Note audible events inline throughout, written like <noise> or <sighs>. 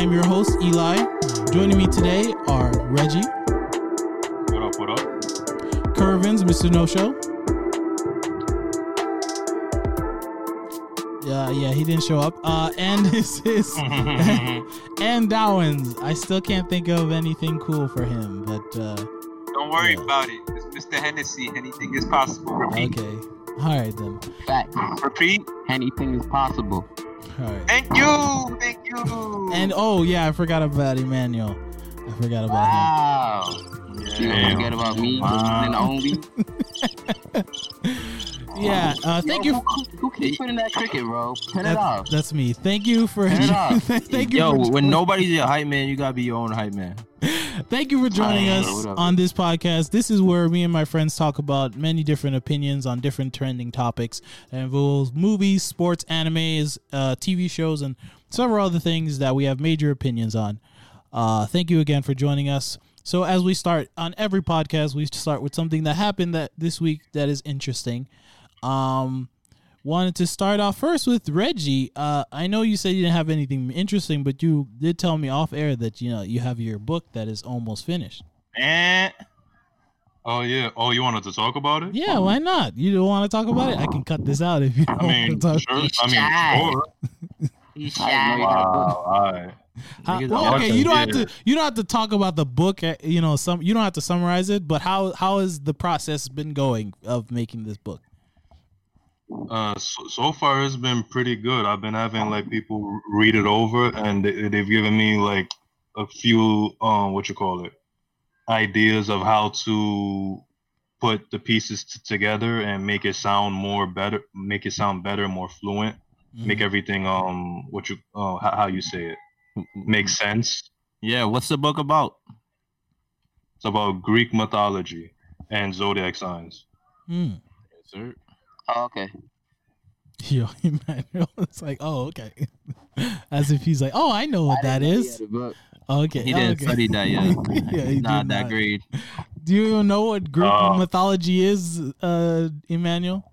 I am your host, Eli. Joining me today are Reggie, What up, what up? Curvins, Mr. No Show. Yeah, yeah, he didn't show up. Uh, and <laughs> his, his <laughs> and Dowens. I still can't think of anything cool for him, but uh, Don't worry Yeah. about it. It's Mr. Hennessy. Anything is possible. Repeat. okay. All right then. Fact. Repeat. Anything is possible. All right. Thank you. Thank you. And oh yeah, I forgot about Emmanuel. I forgot about him. Wow. You Damn. don't forget about me, Wow. and only. <laughs> him. Yeah. Uh, thank Yo, you. Who, who keeps putting that cricket, bro? Turn it off. that's me. Thank you for. Turn it off. <laughs> thank you. Yo, for when joining- nobody's your hype man, you gotta be your own hype man. <laughs> Thank you for joining Hi, us what on this podcast. This is where me and my friends talk about many different opinions on different trending topics that involves movies, sports, animes, uh, TV shows, and several other things that we have major opinions on. Uh, thank you again for joining us. So as we start on every podcast, we start with something that happened that this week that is interesting. Um, wanted to start off first with Reggie. Uh, I know you said you didn't have anything interesting, but you did tell me off air that you know you have your book that is almost finished. And oh yeah, oh you wanted to talk about it? Yeah, why not? You don't want to talk about it? I can cut this out if you don't I mean, want to talk. sure. I mean, sure. He's shy. You got. Wow, all right. How- well, okay, you don't have to. You don't have to talk about the book. uh, You know, some you don't have to summarize it. But how how has the process been going of making this book? Uh, so, so far it's been pretty good. I've been having like people read it over, and they, they've given me like a few um what you call it ideas of how to put the pieces t- together and make it sound more better, make it sound better, more fluent, Mm-hmm. make everything um what you uh, how, how you say it make sense. Yeah, what's the book about? It's about Greek mythology and zodiac signs. Mm. Yes, sir. Oh, okay. Yo, <laughs> Emmanuel, it's like, oh, okay, <laughs> as if he's like, oh, I know what I that didn't know he is. had a book. Okay, He didn't okay. study that <laughs> yet. yeah, he not that not. grade. Do you even know what Greek Oh. mythology is, uh, Emmanuel?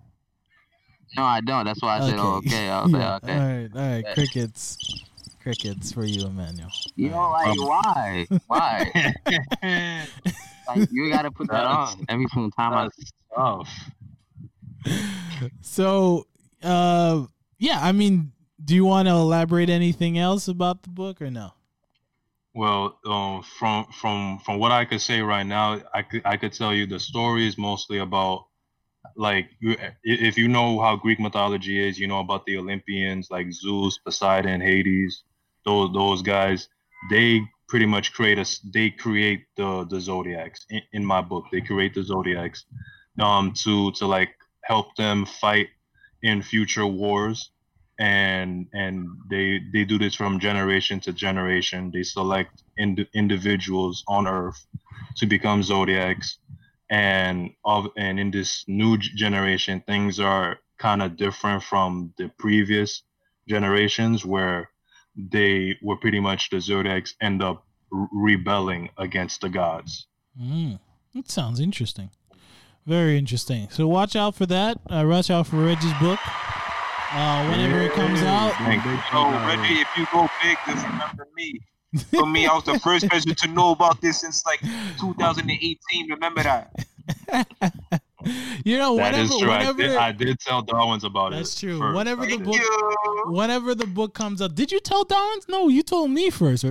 No, I don't. That's why I said, oh, okay. I was Yeah, like, okay. All right, all right. Yeah. Crickets, crickets for you, Emmanuel. You know, like, why? Why? like, you got to put that on every single time I That's tough. So, uh, yeah, I mean, do you want to elaborate anything else about the book or no? Well, um, from from from what I could say right now, I could I could tell you the story is mostly about like if you know how Greek mythology is, you know about the Olympians like Zeus, Poseidon, Hades, those those guys. They pretty much create us. They create the the zodiacs in, in my book. They create the zodiacs, um, to to like help them fight in future wars. And and they they do this from generation to generation. They select ind- individuals on earth to become zodiacs. And of and in this new generation things are kind of different from the previous generations where they were pretty much the zodiacs end up rebelling against the gods. Mm, that sounds interesting. Very interesting. So watch out for that. Uh, watch out for Reggie's book. Uh, whenever it comes out. Thank you. So, Reggie, if you go big, just remember me. For me, I was the first <laughs> person to know about this since like 2018. Remember that? you know, that whenever, is true I did, I did tell darwin's about it that's true. first. Whenever the book, you. whenever the book comes up, did you tell Downs? No, you told me first.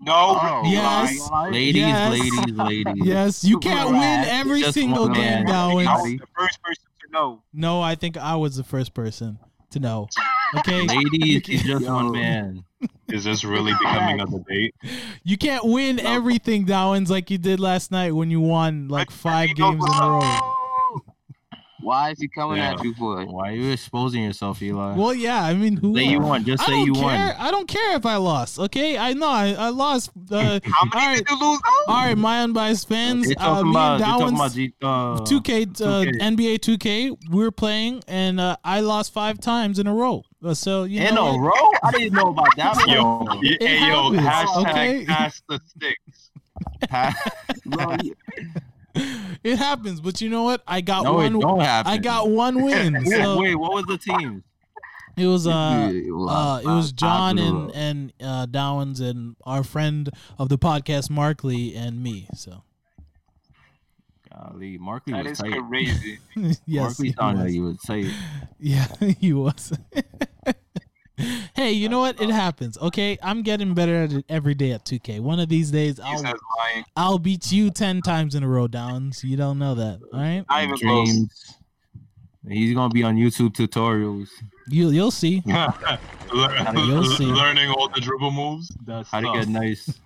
Or- No, Oh, Yes. lying. Ladies, Yes. ladies, ladies. Yes, you can't win every Just single game, man. I was the first person to know. No, I think I was the first person to know. Okay, <laughs> Ladies, he's just Yo. one man. Is this really becoming a debate? <laughs> you can't win everything, Downs, like you did last night when you won like five games in a row. What? Why is he coming Yeah. at you for? it? Why are you exposing yourself, Eli? Well, yeah, I mean, who? say you won. Just I say don't you care. won. I don't care if I lost. Okay, I know I, I lost. Uh, How many right, did you lose though? all right, my unbiased fans. You're Uh, talking me about, and you're talking about Downs. Uh, 2K, uh, NBA 2K. We were playing, and uh, I lost five times in a row. Uh, So you in know, a row? I didn't know about that. <laughs> Yo, y- It hey, yo, hashtag okay? pass the sticks. <laughs> Bro, you- <laughs> it happens. But you know what? I got no, it one. don't happen. I got one win. <laughs> Wait, So wait, what was the team? <laughs> It was uh uh it was John and up. and uh Downs and our friend of the podcast Markley and me. So Golly, Markley That was is tight. crazy. yes, Markley he sounded like was. he was tight. Yeah, he was. <laughs> hey, you know what? It happens. Okay, I'm getting better at it every day at 2K. One of these days, I'll. I'll beat you ten times in a row, Downs. You don't know that, all right? Not even close. He's gonna be on YouTube tutorials. You you'll see. <laughs> <laughs> You'll see. Learning all the dribble moves. That's How to get nice.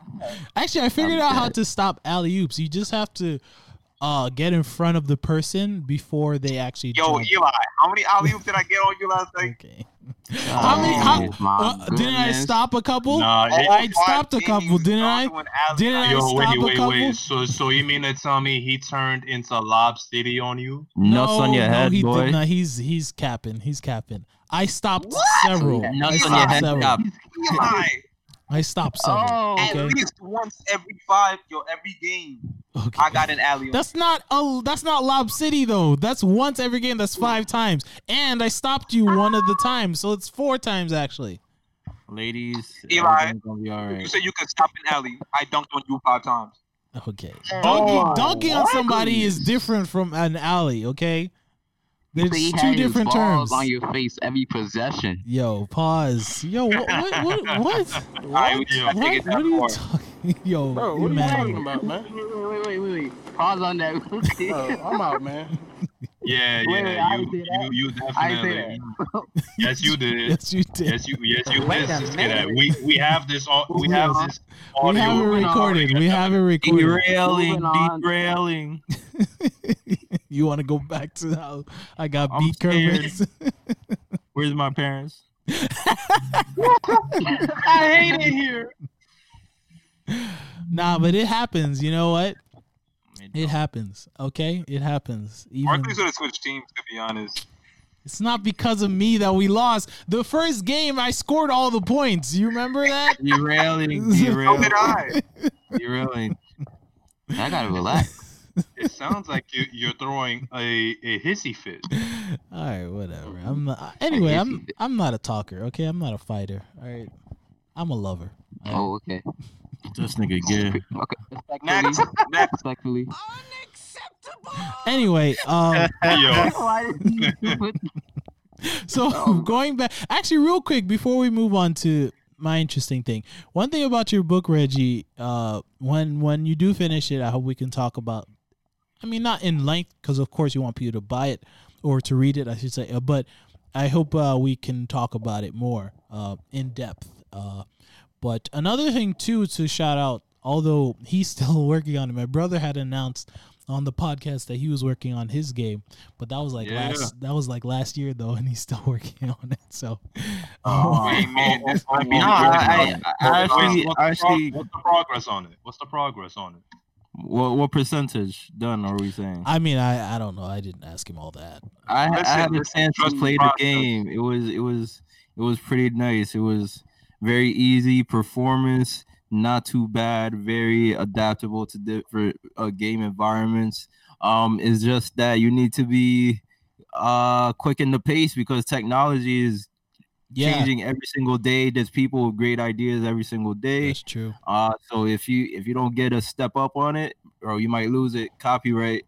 Actually, I figured out how to stop alley oops. You just have to uh get in front of the person before they actually. Yo, jump. Eli, how many alley oops did I get on you last night? Okay. How many? How, Oh, uh, didn't I stop a couple? Nah, All it- I stopped a couple, didn't I? gone to an alley. Didn't I Yo, stop wait, a wait, couple? wait. So, so you mean to tell me he turned into Lob City on you? Nuts on your no, head, he boy. Did not. He's he's capping. He's capping. I stopped several. I Nuts on your head. several. Stop. Eli, I stopped several. Oh, okay? at least once every five, yo, every game, Okay. I got an alley. That's not a, that's not Lob City though. That's once every game. That's five times. And I stopped you one of the times, so it's four times actually. Ladies, Eli, everything's gonna be all You right. said you could stop an alley. I dunked on you five times. Okay. Oh, Dunking, dunking on somebody is different from an alley. Okay. There's So two different terms. on your face every possession. Yo, pause. Yo, <laughs> what? What? What? What? I, What, I take it what are that you far. talking? <laughs> Yo, Bro, what are you man. talking about, man? Wait, wait, wait, wait, wait. Pause on that. <laughs> Bro, I'm out, man. Yeah, Wait, wait, yeah. I You, did that. you, you I did definitely. Yes, you did. Yes, you did. Yes, you. Yes, you Wait did. a Sis, get that. minute. We we have this. au- We have this we have it audio. recorded. We have it recorded. Derailing, Moving on. derailing. You want to go back to how I got I'm beat, scared. Curtis? Where's my parents? <laughs> I hate it here. nah, but it happens. You know what? It happens. Okay, it happens. Even Barkley should have switched teams, to be honest. it's not because of me that we lost. The first game, I scored all the points. You remember that? Derailing, <laughs> So derailing, did I. derailing. I gotta relax. It sounds like you, you're throwing a, a hissy fit. <laughs> All right, whatever. I'm not, anyway. I'm I'm not a talker. Okay, I'm not a fighter. All right, I'm a lover. all right? Oh, okay. <laughs> This nigga gay. Okay. Next, Respectfully. next. Respectfully. Anyway, um, <laughs> Yo, Why so going back, actually, real quick before we move on to my interesting thing, one thing about your book, Reggie, uh, when when you do finish it, I hope we can talk about. I mean, not in length, because of course you want people to buy it or to read it, I should say. uh, But I hope uh, we can talk about it more uh, in depth. Uh, but another thing too to shout out, although he's <laughs> still working on it, my brother had announced on the podcast that he was working on his game, but that was like Yeah. last that was like last year though, <laughs> and he's still working on it. So, Oh, Hey, man, <laughs> this might be No, I, good I, I actually, actually, what's the progress on it? What's the progress on it? What, what percentage done are we saying? I mean, I I don't know. I didn't ask him all that. I, I Listen, had a chance to play the game. It was it was it was pretty nice. It was very easy performance, not too bad, very adaptable to different uh, game environments. Um, it's just that you need to be uh quick in the pace because technology is Yeah, changing every single day. There's people with great ideas every single day. that's true. Uh, so if you if you don't get a step up on it, or you might lose it. Copyright.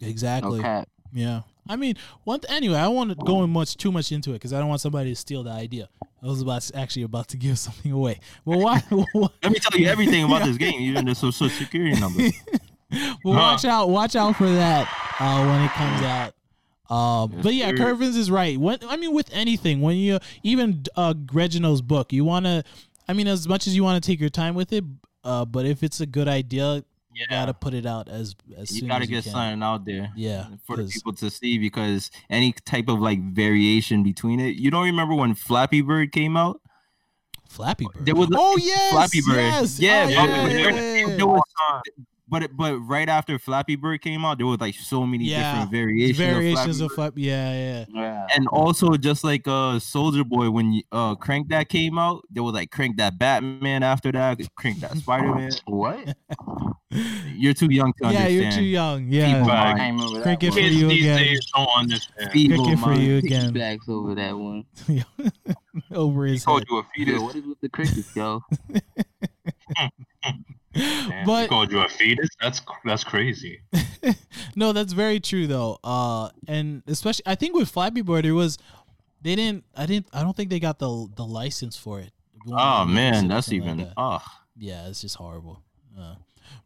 Exactly. Okay. Yeah. I mean, one th- anyway. I won't go in much too much into it because I don't want somebody to steal the idea. I was about actually about to <laughs> give something away. Well, why? <laughs> well, Let me tell you everything about <laughs> this game, even the social security number. watch out! Watch out for that uh, when it comes out. Um, but yeah, sir. Curvins is right. When I mean, with anything, when you even uh, Reginald's book, you want to. I mean, as much as you want to take your time with it, uh, but if it's a good idea, you gotta put it out as soon as You soon gotta as you get can. something out there. Yeah, for the 'cause- people to see because any type of like variation between it. You don't remember when Flappy Bird came out? Flappy Bird. There was oh yes, Flappy Bird. Yes. Yeah, oh, but yeah, there- yeah, yeah, there was but it, but but right after Flappy Bird came out, there was like so many Yeah, different variations. variations of of Flappy Flap. Yeah, yeah. Yeah. and also just like uh Soulja Boy when uh Crank That came out, there was like Crank That Batman after that, Crank That Spider Man. <laughs> What? You're too young to Yeah, understand. Yeah, you're too young. Yeah, People- Fact. I remember that Cricket for you these again. days don't understand. Feeble cricket for you again. Piggybacks <laughs> over that one. Over He his called head. you a Yo, fetus. what is with the crickets, yo? <laughs> Man, But- called you a fetus. That's that's crazy. <laughs> no, that's very true though. Uh, and especially I think with Flappy Bird, it was they didn't. I didn't. I don't think they got the the license for it. Oh man, that's Something like even that. oh yeah, it's just horrible. Uh,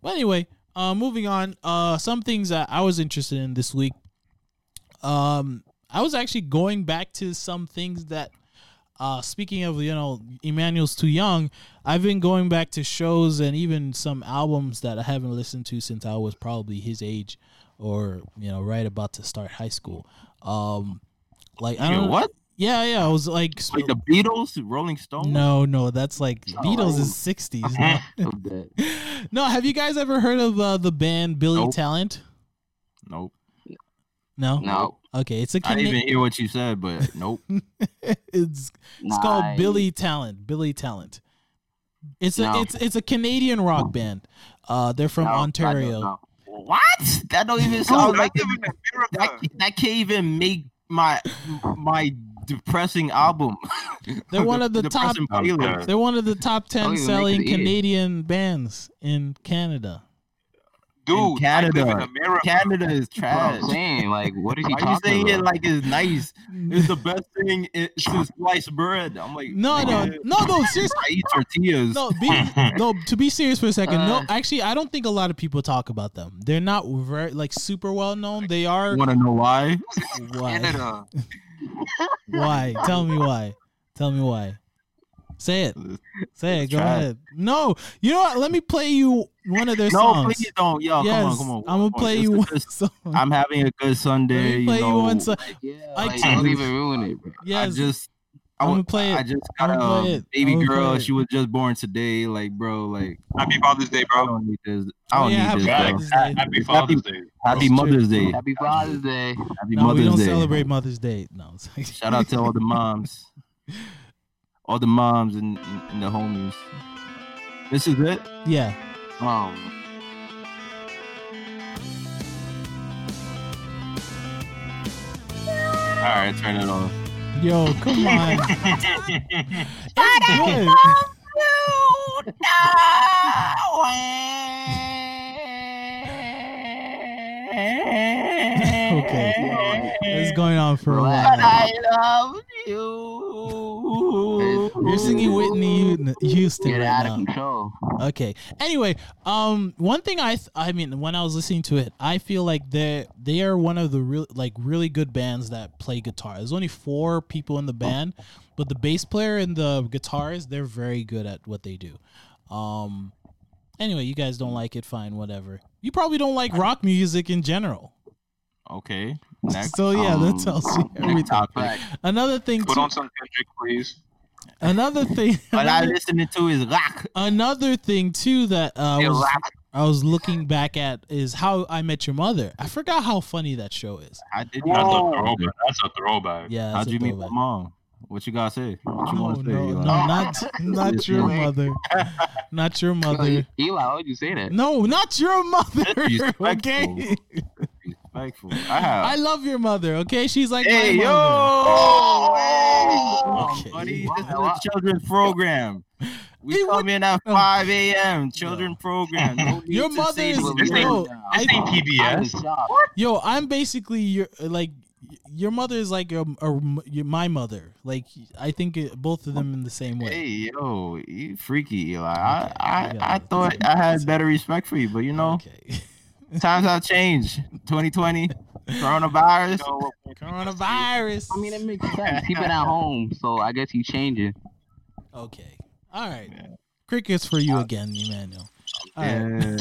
but anyway, uh, moving on. Uh, some things that I was interested in this week. Um, I was actually going back to some things that. Uh, speaking of, you know, Emmanuel's too young. I've been going back to shows and even some albums that I haven't listened to since I was probably his age, or you know, right about to start high school. Um, like I don't what? Yeah, yeah. I was like, Like the Beatles, Rolling Stones. no, no, that's like Beatles is sixties. no. <laughs> <laughs> No, have you guys ever heard of uh, the band Billy Nope. Talent? Nope. No. No. Okay, it's a I didn't even hear what you said, but nope. <laughs> it's it's called Billy Talent. Billy Talent. It's a it's it's a Canadian rock band. Uh, they're from No, Ontario. what? That don't even sound Dude, like I live in that, that can't even make my my depressing album. <laughs> They're one of the top- Depressing playlist. They're one of the top ten you make selling. Canadian bands in Canada. Dude, I Canada. live in America. Canada is That's what I'm trash. saying. Like, what is he <laughs> Why you talking saying it like it's nice? It's the best thing i- since <laughs> sliced bread. I'm like, No, no, no, no. Seriously, I eat tortillas. no. Be, <laughs> no. To be serious for a second, no. Uh. Actually, I don't think a lot of people talk about them. They're not very like super well known. They are. Want to know why? Why? Canada. Why? Tell me why. Tell me why. Say it. Say it. Go Try ahead. No, you know what? Let me play you one of their No, songs. No, please don't. Yo, yes, come on, come on. I'm gonna on. play It's you one good- <laughs> song. I'm having a good Sunday. Let me play you you one song. Yeah, I like, can't- don't even ruin it, bro. Yes. I just, I, I'm gonna play it. I just I'm got gonna a baby girl. She was just born today. Like, bro, like, Happy Father's Day, I bro. don't need this. Oh, I don't yeah, need happy this. Yeah, bro. Father's Day. happy Father's Day. Happy That's Mother's Day. Happy Father's Day. Happy no, we don't Day. celebrate Mother's Day. No. Shout out to all the moms, <laughs> all the moms and, and the homies. This is it. yeah. Um, All right, turn it off. Yo, come on. <laughs> it's good. <laughs> okay. It's going on for a while. love you. You're singing Whitney Houston get right out now. of control. Okay. Anyway, um, one thing I th- I mean, when I was listening to it, I feel like they they are one of the real like really good bands that play guitar. There's only four people in the band, but the bass player and the guitars they're very good at what they do. Um, anyway, you guys don't like it, fine, whatever. You probably don't like rock music in general. Okay. <laughs> Next. So yeah, that Um, tells you everything. topic. Right. Another thing, Put too, on some Kendrick, please. another thing, <laughs> What I another, listening to is rock. another thing too that uh, was. I was looking back at is how I Met Your Mother. I forgot how funny that show is. I did. That's a Whoa. throwback. That's a throwback. Yeah, How'd you a meet my mom? What you gotta say? What you No, want to say? no, no, not <laughs> not your mother, not your mother. Eli, why would you say that? No, not your mother. Disrespectful. Okay, Respectful. I have. I love your mother. Okay, she's like hey my yo, mother. Come on, Okay. buddy. This is a children's program. We Hey, come what- in at <laughs> um, 5 a.m. Children <laughs> program. No Your to mother say is- this This yo, ain't, I- this ain't PBS. Yo, I'm basically your like your mother is like a, a, my mother. Like I think it, both of them in the same way. Hey yo, you freaky Eli. I Okay, I, you I gotta- thought I had better respect for you, but you know, Okay. <laughs> times have changed. 2020, coronavirus. Coronavirus. I mean, it makes sense. He been at home, so I guess he's changing. Okay. All right. Crickets for you uh, again, Emmanuel. All right.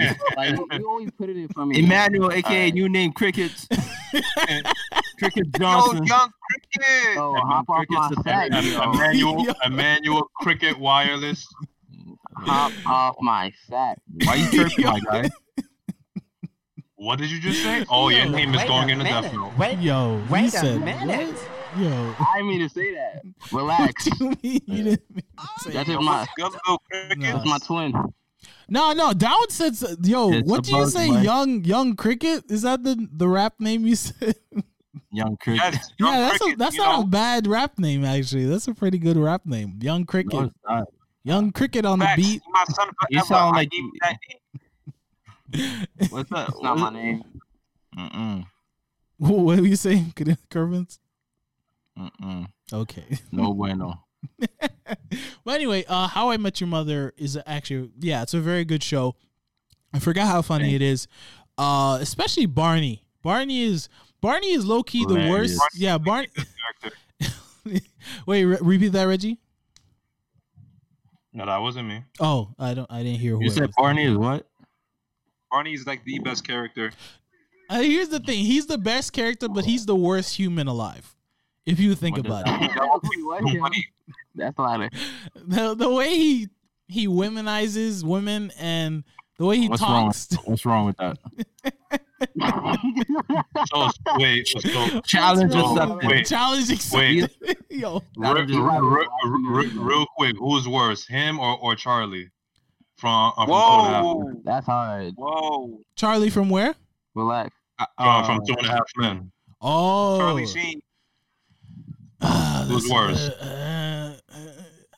Yeah, <laughs> Like you, you always put it in front of me. Emmanuel, aka Alright. new name Crickets. <laughs> Cricket Yo, Johnson. young cricket. Oh, hop off my Cricket's the sack, <laughs> yo. Emmanuel, Emmanuel Cricket Wireless. Hop off my sack. Why you chirping, my guy? What did you just say? Oh, your name is going a into minute. death row. Wait, Yo, he wait a said minute. what? Yo, I didn't mean to say that. Relax. what do you mean you didn't mean to say That's that? my Good little cricket. That's my twin. No, no, Down said, s- yo, It's what do you bug, say? Mike. Young, young cricket? Is that the the rap name you said? <laughs> Young Chris. Yes, young yeah, that's a, cricket, that's you not know, a bad rap name actually. That's a pretty good rap name. Young No, cricket, it's not. young cricket on the facts. beat. My son You forever. sound I like gave you- that name. <laughs> What's that? It's not my name. Mm-mm. <laughs> What were you saying, Curvins? Mm-mm. Okay. No bueno. <laughs> well, anyway, uh, How I Met Your Mother is actually yeah, it's a very good show. I forgot how funny it is, uh, especially Barney. Barney is Barney is low key the Hilarious. worst. Yeah, Barney. <laughs> Wait, re- repeat that, Reggie. No, that wasn't me. Oh, I don't. I didn't hear who You said. Barney is what? Barney is like the best character. Uh, here's the thing: he's the best character, but he's the worst human alive. If you think What does about it, What? Funny. That's louder. the the way he he womenizes women and the way he What's wrong? talks. What's wrong with that? <laughs> So wait, so Challenge So, accepted. wait. Challenge accepted. <laughs> Yo, re- Challenge re- accepted. re- re- real quick, who's worse, him or, or Charlie? From uh, from, Two and a Half- Whoa, That's hard. whoa. Charlie from where? Relax. from, Uh, from Two and a Half Men. Oh, Charlie Sheen. Ah, Who's worse? uh, uh,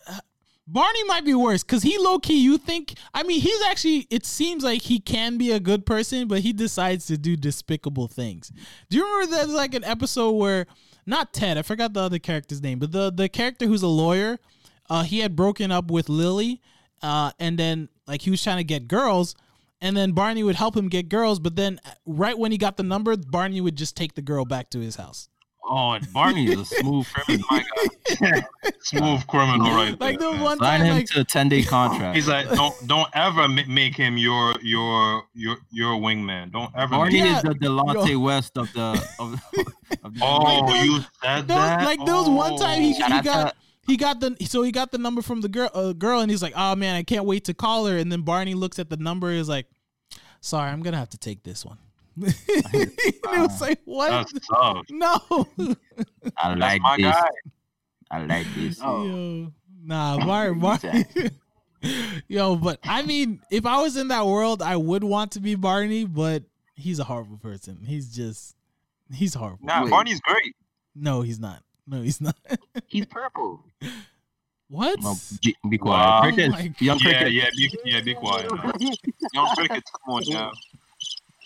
uh, Barney might be worse because he low key. You think? I mean, he's actually. It seems like he can be a good person, but he decides to do despicable things. Do you remember there's like an episode where not Ted? I forgot the other character's name, but the the character who's a lawyer. Uh, he had broken up with Lily, uh, and then like he was trying to get girls. And then Barney would help him get girls, but then right when he got the number, Barney would just take the girl back to his house. Oh, and Barney a smooth criminal. My God. <laughs> Smooth criminal, right there. The one Sign time, him like to a ten day <laughs> contract. He's like, don't don't ever ma- make him your your your your wingman. Don't ever. Barney Make Yeah. is the Delonte West of the of, of the <laughs> oh, Like, there you said there was- that. like there was one time he, Oh. He got to- he got the so he got the number from the girl uh, girl and he's like oh man I can't wait to call her and then Barney looks at the number and is like sorry I'm gonna have to take this one <laughs> and it was like what That's tough. <laughs> no I That's like my this. guy. I like this. Oh. yo nah Bar Barney <laughs> yo but I mean if I was in that world I would want to be Barney but he's a horrible person he's just he's horrible Nah, Wait. Barney's great. no he's not no he's not He's purple. what Well, G- be Wow. quiet. Cricket, Oh my young Yeah, cricket. yeah, be, yeah. Be quiet. now. Young cricket. Come on now.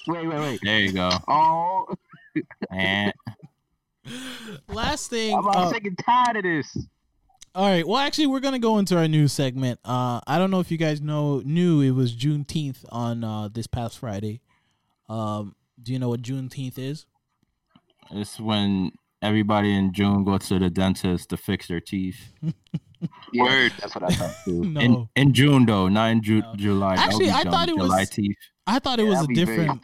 Wait, wait, wait. There you go. Oh, And <laughs> last thing I'm, uh, sick and tired of this. All right. Well, actually, we're gonna go into our news segment. Uh, I don't know if you guys know knew it was Juneteenth on uh, this past Friday. Um, do you know what Juneteenth is? it's when everybody in June goes to the dentist to fix their teeth. <laughs> Yeah, Word. That's what I thought too. <laughs> No, In in June though, not in Ju- No. July. Actually, I dumb. thought it was- July teeth. I thought it Yeah, was a that'd different.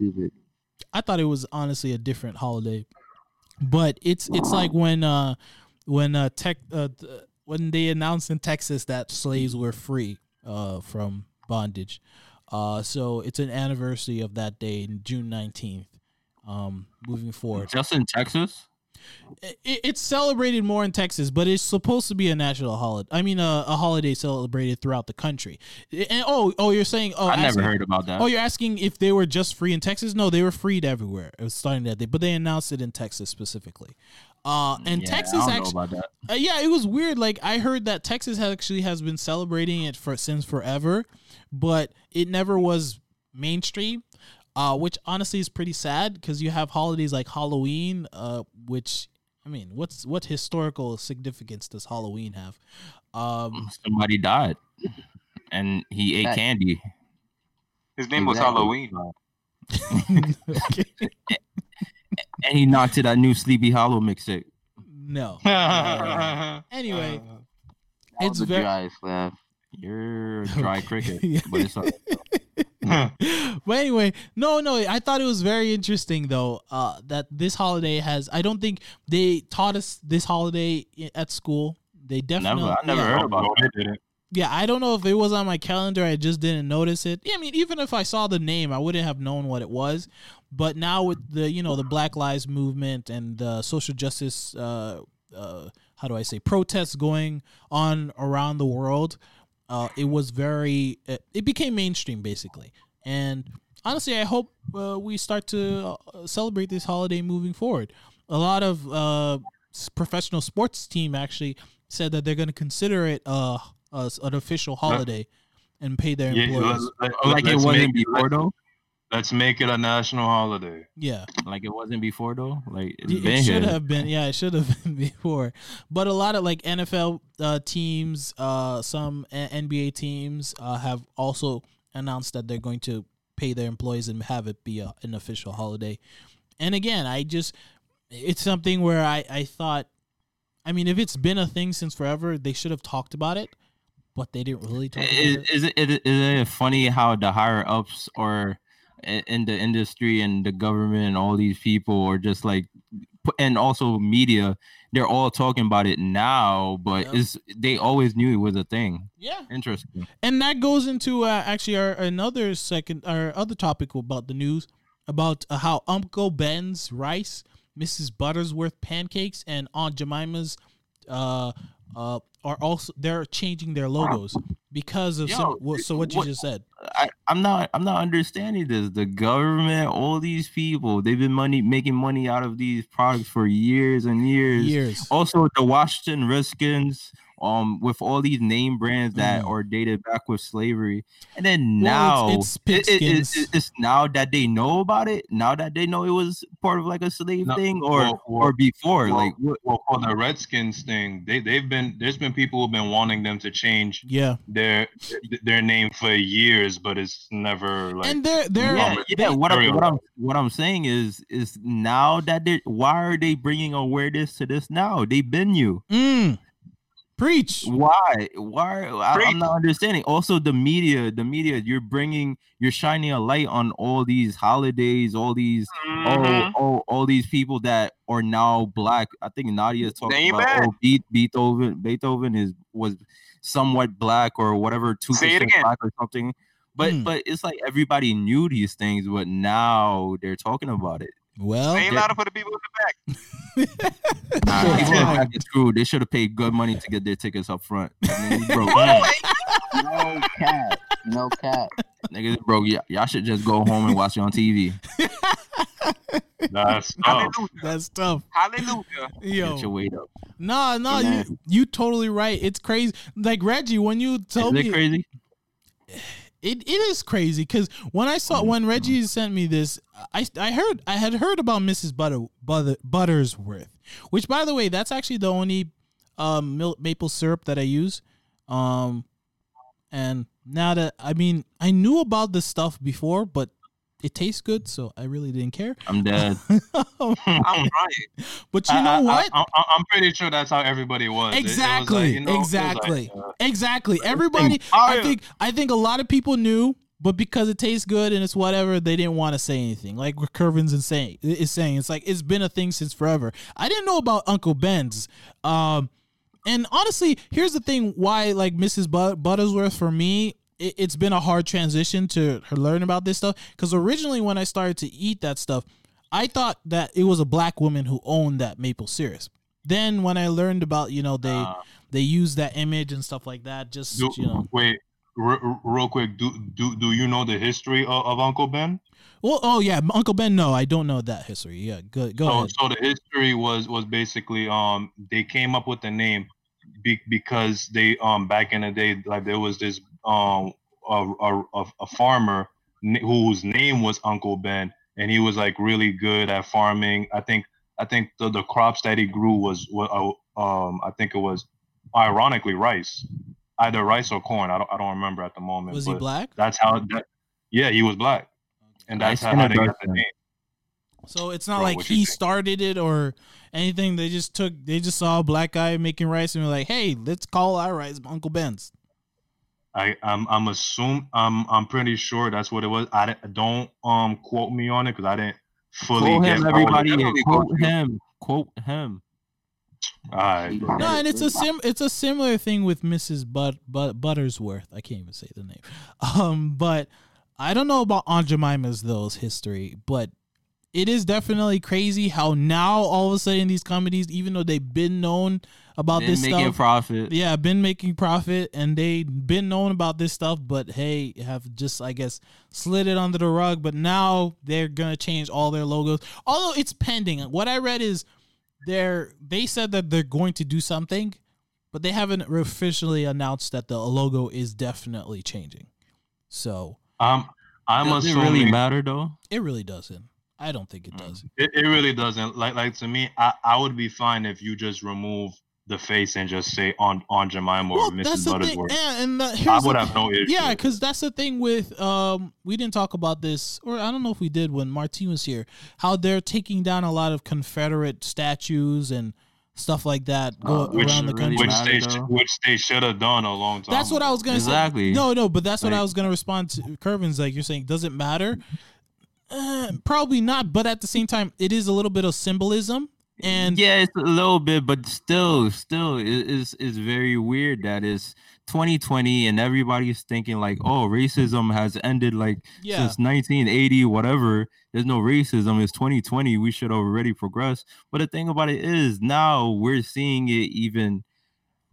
I thought it was honestly a different holiday, but it's it's like when uh when uh tech uh th- when they announced in Texas that slaves were free uh from bondage. Uh, so it's an anniversary of that day, June nineteenth. Um, moving forward. Just in Texas. It, it's celebrated more in Texas, but it's supposed to be a national holiday. I mean, a, a holiday celebrated throughout the country. And oh, oh, you're saying oh, I never heard about that. Oh, you're asking if they were just free in Texas? No, they were freed everywhere. It was starting that day, but they announced it in Texas specifically. Uh, and Yeah, Texas I don't actually, know about that. uh, yeah, it was weird. Like I heard that Texas actually has been celebrating it for since forever, but it never was mainstream. Uh, which honestly is pretty sad because you have holidays like Halloween, uh, which I mean, what's what historical significance does Halloween have? Um, Somebody died, and he ate That- candy. His name was Halloween. <laughs> <laughs> And he knocked to that new Sleepy Hollow mixtape. no. <laughs> Anyway, That It's was the very- driest laugh. You're a dry cricket, but it's all- <laughs> but anyway, no, no, I thought it was very interesting though uh, that this holiday has. I don't think they taught us this holiday at school. They definitely never. I never yeah. heard about it. that. they didn't. yeah, I don't know if it was on my calendar. I just didn't notice it. I mean, even if I saw the name, I wouldn't have known what it was. But now with the you know the Black Lives Movement and the social justice, uh, uh, how do I say, protests going on around the world, uh, it was very. It, it became mainstream basically, and honestly, I hope uh, we start to uh, celebrate this holiday moving forward. A lot of uh, professional sports team actually said that they're going to consider it uh, as an official holiday and pay their Yeah, employees. let- let- like it let's wasn't before though. Let's make it a national holiday. yeah, Like it wasn't before though. Like it's it, been should here. have been. Yeah, it should have <laughs> been before. But a lot of like NFL uh, teams, uh, some NBA teams uh, have also announced that they're going to pay their employees and have it be a, an official holiday. And again, I just it's something where I I thought, I mean, if it's been a thing since forever, they should have talked about it, but they didn't really talk about Is, it. is it is it funny how the higher ups or i- in the industry and the government and all these people are just like and also media they're all talking about it now but Yep. it's they always knew it was a thing Yeah, interesting and that goes into uh, actually our another second our other topic about the news about uh, how Uncle Ben's rice, Mrs. Buttersworth pancakes, and Aunt Jemima's uh uh are also they're changing their logos because of Yo, some, well, so what you what- just said. I, i'm not i'm not understanding this the government all these people they've been money making money out of these products for years and years Years. also the Washington Redskins, um, with all these name brands that Mm. are dated back with slavery, and then Well, now it's- it's it- it- it- it's now that they know about it. Now that they know it was part of like a slave No, thing, or well, well, or before, well, like what? Well, for the Redskins thing, they they've been there's been people who've been wanting them to change Yeah, their their name for years, but it's never like and they're they're Yeah, yeah. What I'm, what I'm what I'm saying is is now that they why are they bringing awareness to this now? They've been you. mm, preach. Why? Why? I, Preach. I'm not understanding. Also, the media, the media, you're bringing, you're shining a light on all these holidays, all these, Mhm. all, all, all these people that are now black. I think Nadia is talking about bad. oh, Be- Beethoven. Beethoven is was somewhat black or whatever, two Say percent black or something. But Hmm. but it's like everybody knew these things, but now they're talking about it. Well, Say it louder for the people in the back. <laughs> Nah, Sure, people fine. are back to screw. They should have paid good money to get their tickets up front. I mean, bro, No cap. No cap. Niggas broke. Y- y'all should just go home and watch it on TV. <laughs> that's tough. Hallelujah. that's tough. Hallelujah. Yo, Get your weight up. No, no, Yeah. you you totally right. It's crazy. Like Reggie, when you Is told it me crazy? <sighs> <sighs> <sighs> it, it is crazy because when I saw when Reggie sent me this, I I heard I had heard about Mrs. Butter, Butter Buttersworth, which by the way, that's actually the only um maple syrup that I use. Um, and now that I mean I knew about this stuff before, but it tastes good, so I really didn't care. I'm dead. <laughs> I'm crying. <laughs> but you I- know I, what? I, I, am pretty sure that's how everybody was. It- it was Exactly. like, you know, it was like, exactly. uh, exactly. Everybody. I think. I think a lot of people knew, but because it tastes good and it's whatever, they didn't want to say anything. Like Curvin's is saying, is saying it's like it's been a thing since forever. I didn't know about Uncle Ben's. Um, and honestly, here's the thing: why like Mrs. But- Buttersworth for me. It, it's been a hard transition to learn about this stuff because originally when I started to eat that stuff, I thought that it was a black woman who owned that maple syrup. Then when I learned about you know they uh, they use that image and stuff like that. Just do, you know, wait, r- real quick. Do do do you know the history of, of Uncle Ben? well, oh yeah, Uncle Ben. No, I don't know that history. Yeah, go go so, ahead. so the history was was basically um they came up with the name be, because they um back in the day like there was this um a a, a, a farmer whose name was Uncle Ben and he was like really good at farming. I think I think the, the crops that he grew was wa- uh, um I think it was ironically rice, either rice or corn. I don't I don't remember at the moment. Was he but black? That's how that. Yeah, he was black, and that's how, how they got the name. So it's not Bro, like he started it or anything. They just took. They just saw a black guy making rice and were like, "Hey, let's call our rice Uncle Ben's." I I'm I'm assume I'm I'm pretty sure that's what it was. I don't um quote me on it because I didn't fully Quote him, all everybody. it. Quote quote you. him. Quote him. All right, bro. No, and it's a sim it's a similar thing with Mrs. But but Buttersworth. I can't even say the name. <laughs> Um, but I don't know about Aunt Jemima's those history, but it is definitely crazy how now all of a sudden these companies, even though they've been known about Been this making stuff, profit. yeah, been making profit and they've been known about this stuff, but hey, have just I guess slid it under the rug. But now they're gonna change all their logos. Although it's pending. What I read is they're they said that they're going to do something, but they haven't officially announced that the logo is definitely changing. So I'm I'm Does it really matter though? it really doesn't. I don't think it does. It, it really doesn't. Like like to me, I, I would be fine if you just remove the face and just say on Aunt Jemima or Well, Mrs. that's the thing. Yeah, and the, I would the, have no issue. Yeah, because that's the thing with um, we didn't talk about this, or I don't know if we did when Martin was here. How they're taking down a lot of Confederate statues and stuff like that go Uh, which around the country. which they which they should have done a long time. That's what I was gonna Exactly. say. No, no, but that's what I was gonna respond to. Curvin's like you're saying, does it matter? Uh, probably not, but at the same time, it is a little bit of symbolism. And yeah, it's a little bit, but still, still, it is is very weird that it's 2020 and everybody's thinking like, oh, racism has ended like yeah, since 1980, whatever. There's no racism. It's 2020. We should already progress. But the thing about it is, now we're seeing it even.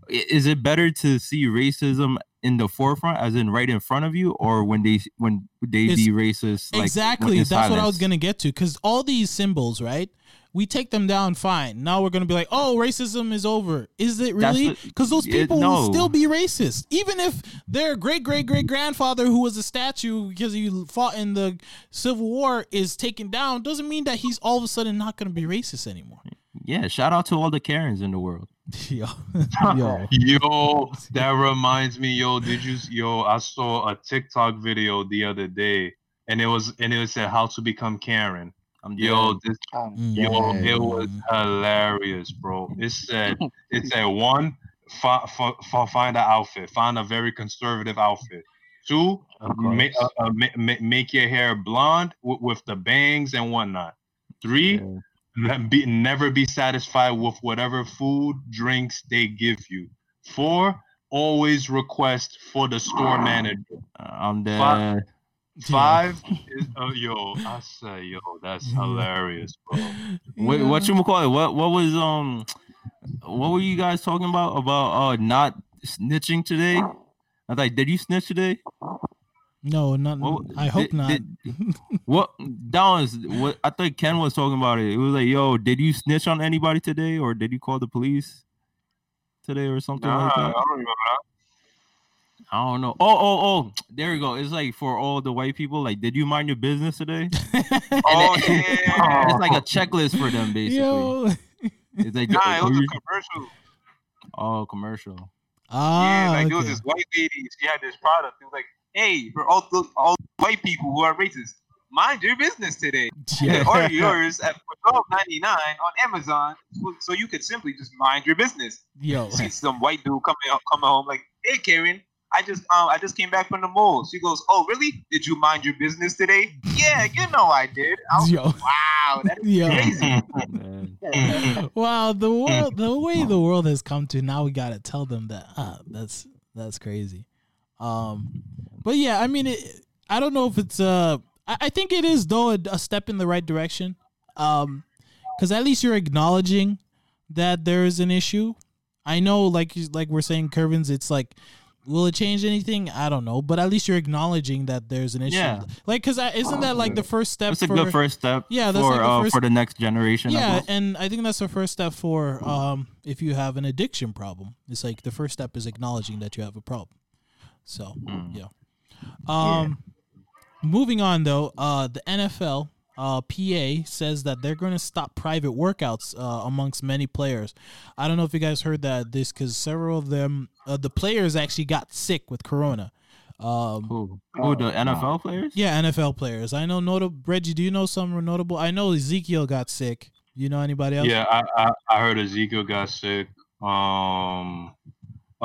Is it better to see racism in the forefront, as in right in front of you, or when they when they It's- be racist? Like, exactly. That's what I was gonna get to. Because all these symbols, right? We take them down fine. Now we're gonna be like, oh, racism is over. Is it really? Because those it- people will still be racist, even if their great great great grandfather, who was a statue because he fought in the Civil War, is taken down. Doesn't mean that he's all of a sudden not gonna be racist anymore. Yeah, shout out to all the Karens in the world. <laughs> yo, <laughs> yo. Yo, that reminds me, yo, did you yo, I saw a TikTok video the other day and it was and it said how to become Karen. I'm Yo, dead. this Mm. yo, it was hilarious, bro. It said <laughs> it said one, fi- fi- fi- find an outfit, find a very conservative outfit. Two, make, uh, uh, ma- ma- make your hair blonde with, with the bangs and whatnot. Three, Yeah. Let be, never be satisfied with whatever food, drinks they give you. Four, always request for the store manager. Uh, I'm dead. Five. Five is uh, yo, I say yo, that's hilarious, bro. What Yeah. what you call it? What what was um what were you guys talking about about uh not snitching today? I was like, did you snitch today? No, not. What, I hope did- not. did- what <laughs> that was what I think Ken was talking about it. It was like, yo, did you snitch on anybody today, or did you call the police today, or something Nah, like I that? don't remember. I don't know. Oh, oh, oh, there you go. It's like for all the white people, like, did you mind your business today? <laughs> Oh it- <laughs> yeah. it's like a checklist for them, basically. Yo. It's like, Nah, it oh, was a commercial. oh, commercial. Ah, yeah, like there was okay. this white lady. She had this product. It was like, hey, for all the all white people who are racist, mind your business today. Yeah. <laughs> Order yours at twelve ninety nine on Amazon, so- so you could simply just mind your business. Yo. See some white dude coming out, coming home like, hey Karen, I just um I just came back from the mall. She goes, oh really? Did you mind your business today? Yeah, you know I did. I was, Yo. wow, that is Yo. crazy. <laughs> <laughs> Wow, the world, the way the world has come to now, we gotta tell them that. Ah, that's that's crazy. Um, but yeah, I mean, it, I don't know if it's uh, I, I think it is though a, a step in the right direction. Um, because at least you're acknowledging that there is an issue. I know, like like we're saying, Curvins, it's like. Will it change anything? I don't know, but at least you're acknowledging that there's an issue. Yeah. Like, cause I, isn't that like the first step? That's a for, good first step. Yeah, that's for like the uh, first- for the next generation. Yeah, guess. and I think that's the first step for um if you have an addiction problem. It's like the first step is acknowledging that you have a problem. So Mm. yeah. Um moving on though, uh the NFL uh PA says that they're going to stop private workouts uh, amongst many players. I don't know if you guys heard that this cuz several of them uh, the players actually got sick with corona. Um Who? Who? The NFL players? yeah, NFL players. I know notable Reggie, do you know some notable? I know Ezekiel got sick. You know anybody else? Yeah, I, I I heard Ezekiel got sick. Um,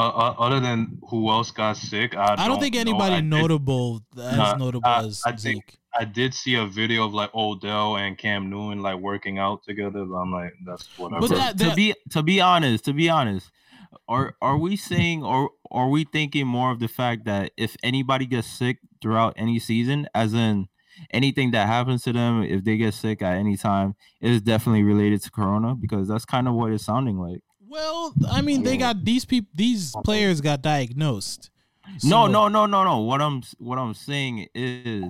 uh, uh, other than who else got sick, I, I don't think know. anybody I did- notable as Nah, notable I- as I think- Zeke. I did see a video of like Odell and Cam Newton like working out together. But I'm like, that's whatever. But to, that- to be to be honest, to be honest, are are we saying or are we thinking more of the fact that if anybody gets sick throughout any season, as in anything that happens to them, if they get sick at any time, it is definitely related to corona? Because that's kind of what it's sounding like. Well, I mean, they got these people. These players got diagnosed. no, So- no, no, no, no. What I'm what I'm saying is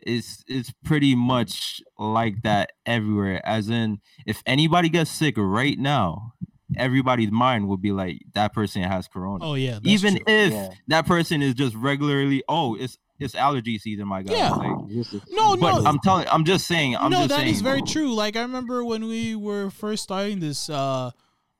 it's it's pretty much like that everywhere. As in, if anybody gets sick right now, everybody's mind will be like that person has corona. Oh yeah, Even true. if Yeah. that person is just regularly, oh, it's it's allergy season, my guy. Yeah. Like, no, but no. I'm telling, I'm just saying, I'm no, just that saying. is very true. Like I remember when we were first starting this uh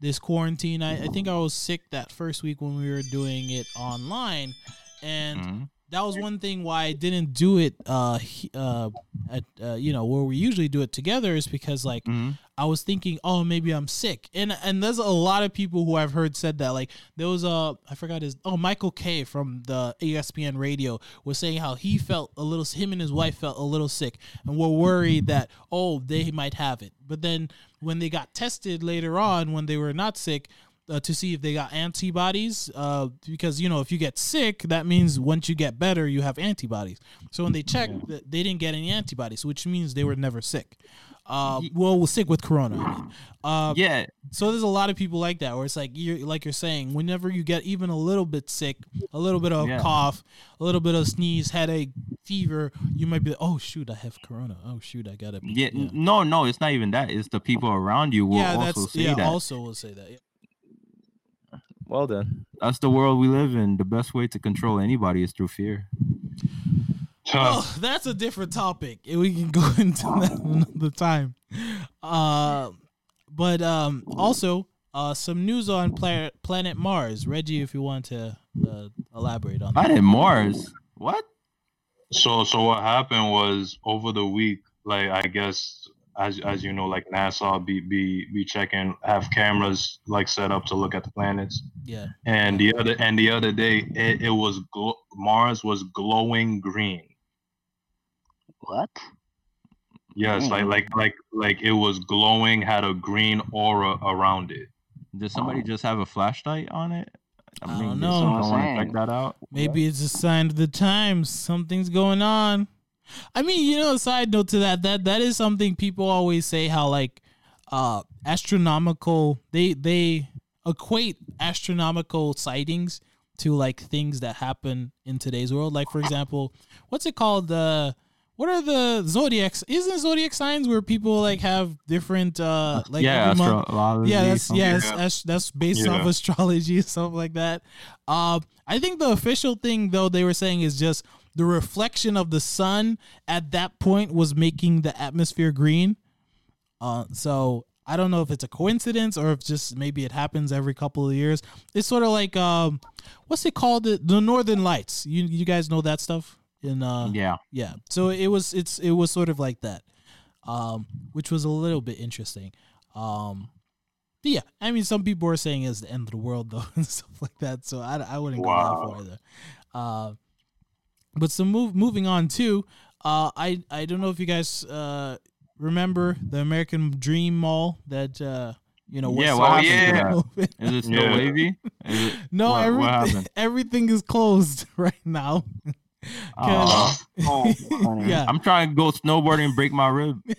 this quarantine. I, I think I was sick that first week when we were doing it online, and Mhm. that was one thing why I didn't do it uh uh at uh, you know where we usually do it together is because like Mhm. I was thinking, oh, maybe I'm sick, and and there's a lot of people who I've heard said that. Like there was a, I forgot his, oh, Michael Kay from the ESPN radio was saying how he felt a little, him and his wife felt a little sick, and were worried that oh, they might have it. But then when they got tested later on, when they were not sick. Uh, to see if they got antibodies, uh, because you know if you get sick, that means once you get better, you have antibodies. So when they checked, th- they didn't get any antibodies, which means they were never sick. Uh, well, was sick with corona. I mean. Uh, Yeah, so there's a lot of people like that, where it's like you're like you're saying, whenever you get even a little bit sick, a little bit of Yeah. cough, a little bit of sneeze, headache, fever, you might be, like, oh shoot, I have corona. Oh shoot, I gotta. yeah, yeah, no, no, it's not even that. It's the people around you will yeah also that's say yeah. that. Also, will say that. Yeah. Well then, that's the world we live in. The best way to control anybody is through fear. Oh, that's a different topic. and We can go <laughs> into that another time. Uh, but um, also uh, some news on planet Planet Mars. Reggie, if you want to uh, elaborate on that. Planet Mars. What? So so what happened was over the week, like I guess as as you know, like NASA be be be checking, have cameras like set up to look at the planets. Yeah. And the other and the other day, it, it was gl- Mars was glowing green. What? Yes, like Mm. like like like it was glowing, had a green aura around it. Did somebody just have a flashlight on it? I don't know. someone That's what I'm wanna check that out. Maybe it's a sign of the times. Something's going on. I mean, you know, side note to that, that that is something people always say how like uh astronomical they they equate astronomical sightings to like things that happen in today's world. Like for example, what's it called? The what are the zodiacs? Isn't zodiac signs where people like have different uh like yeah, every month- astrology. yeah, that's yes, Yeah. that's that's based off astrology <laughs> and stuff like that. Um, I think the official thing though they were saying is just the reflection of the sun at that point was making the atmosphere green. Uh, so I don't know if it's a coincidence or if just maybe it happens every couple of years. It's sort of like um, what's it called? The, the Northern Lights. You you guys know that stuff in uh Yeah. yeah so it was it's it was sort of like that um which was a little bit interesting um but yeah i mean some people are saying it's the end of the world <laughs> though and stuff like that so i, I wouldn't go Wow. that far either uh but some move moving on too uh i i don't know if you guys uh remember the american dream mall that uh you know Yeah, was what supposed happened to to open. Is it still Yeah. wavy? Is it, no what, what everything <laughs> happened? everything is closed <laughs> right now <laughs> Aw. Oh, <laughs> yeah I'm trying to go snowboarding and break my rib. <laughs>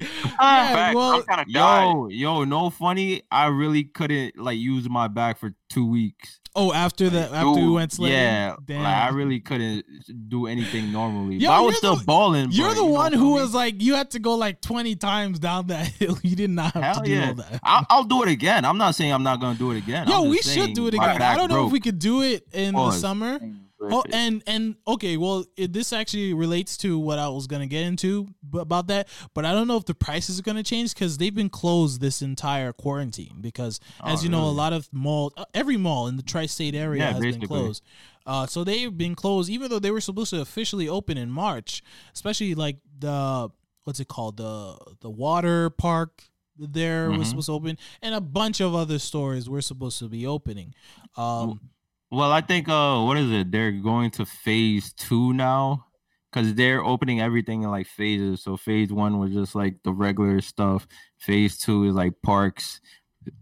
Yeah, Fact, well- I'm kind of. Yo, yo, no funny. I really couldn't like use my back for two weeks. Oh, after the after we dude, went sledding. Yeah, Damn. like I really couldn't do anything normally. Yo, but I was still the- balling. You're but, the you one who was like, you had to go like 20 times down that hill. You did not have Hell to do yeah. all that. I'll, I'll do it again. I'm not saying I'm not gonna do it again. Yo, we should do it again. I don't know if we could do it in the Pause. summer. Oh, and and okay, well, it, this actually relates to what I was gonna get into b- about that, but I don't know if the prices are gonna change because they've been closed this entire quarantine. Because as Oh, you know, a lot of mall, uh, every mall in the tri-state area Yeah, has been closed. Uh, so they've been closed, even though they were supposed to officially open in March. Especially like the what's it called the the water park there was Mhm. supposed to open, and a bunch of other stores were supposed to be opening. Um, Well, I think uh, what is it? They're going to phase two now, because they're opening everything in like phases. So phase one was just like the regular stuff. Phase two is like parks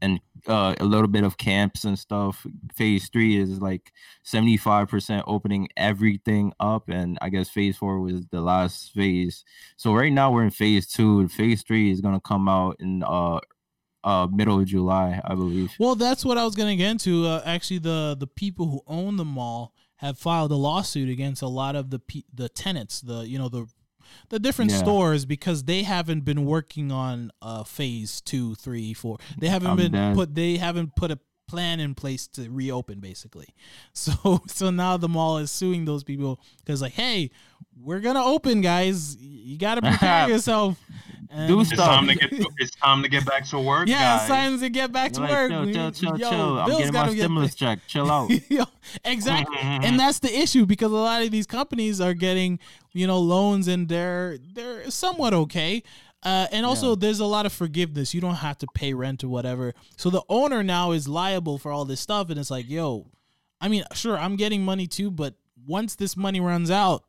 and uh, a little bit of camps and stuff. Phase three is like seventy five percent opening everything up, and I guess phase four was the last phase. So right now we're in phase two. Phase three is gonna come out in uh uh middle of July, I believe. Well, that's what I was going to get into. Uh, actually, the the people who own the mall have filed a lawsuit against a lot of the pe- the tenants, the you know the the different Yeah. stores because they haven't been working on uh phase two, three, four. They haven't I'm been put. They haven't put a plan in place to reopen basically. <laughs> So so now the mall is suing those people because like, hey, we're gonna open, guys. You got to prepare <laughs> yourself. And- Do It's time to get. It's time to get back to work, yeah, it's time to get back to Like, work. chill, chill, chill, Yo, chill. I'm Bill's getting my gotta get- stimulus <laughs> check. Chill out. Yo, exactly. Mhm. And that's the issue because a lot of these companies are getting, you know, loans and they're they're somewhat okay. Uh, and also, Yeah. there's a lot of forgiveness. You don't have to pay rent or whatever. So the owner now is liable for all this stuff. And it's like, yo, I mean, sure, I'm getting money too, but once this money runs out,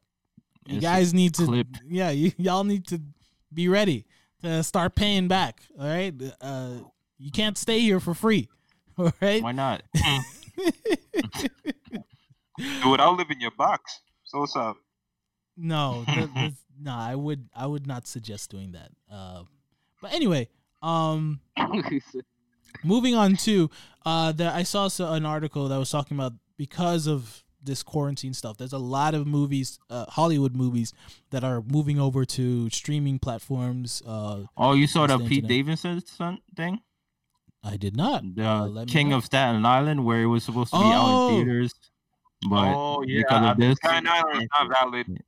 you It's guys need to, yeah, you, <laughs> y'all need to be ready to start paying back. All right, uh, you can't stay here for free. <laughs> All right, Why not? <laughs> Dude, I'll live in your box. So what's up? No, that, that's, no, I would I would not suggest doing that. Uh, but anyway, um, <laughs> moving on to uh, that I saw so- an article that was talking about because of this quarantine stuff. There's a lot of movies, uh, Hollywood movies, that are moving over to streaming platforms. Uh, Oh, you saw the Pete internet. Davidson son- thing? I did not. The Uh, King of Staten Island, where it was supposed to be out Oh. in theaters. But oh yeah, because of this, Staten Island is not valid.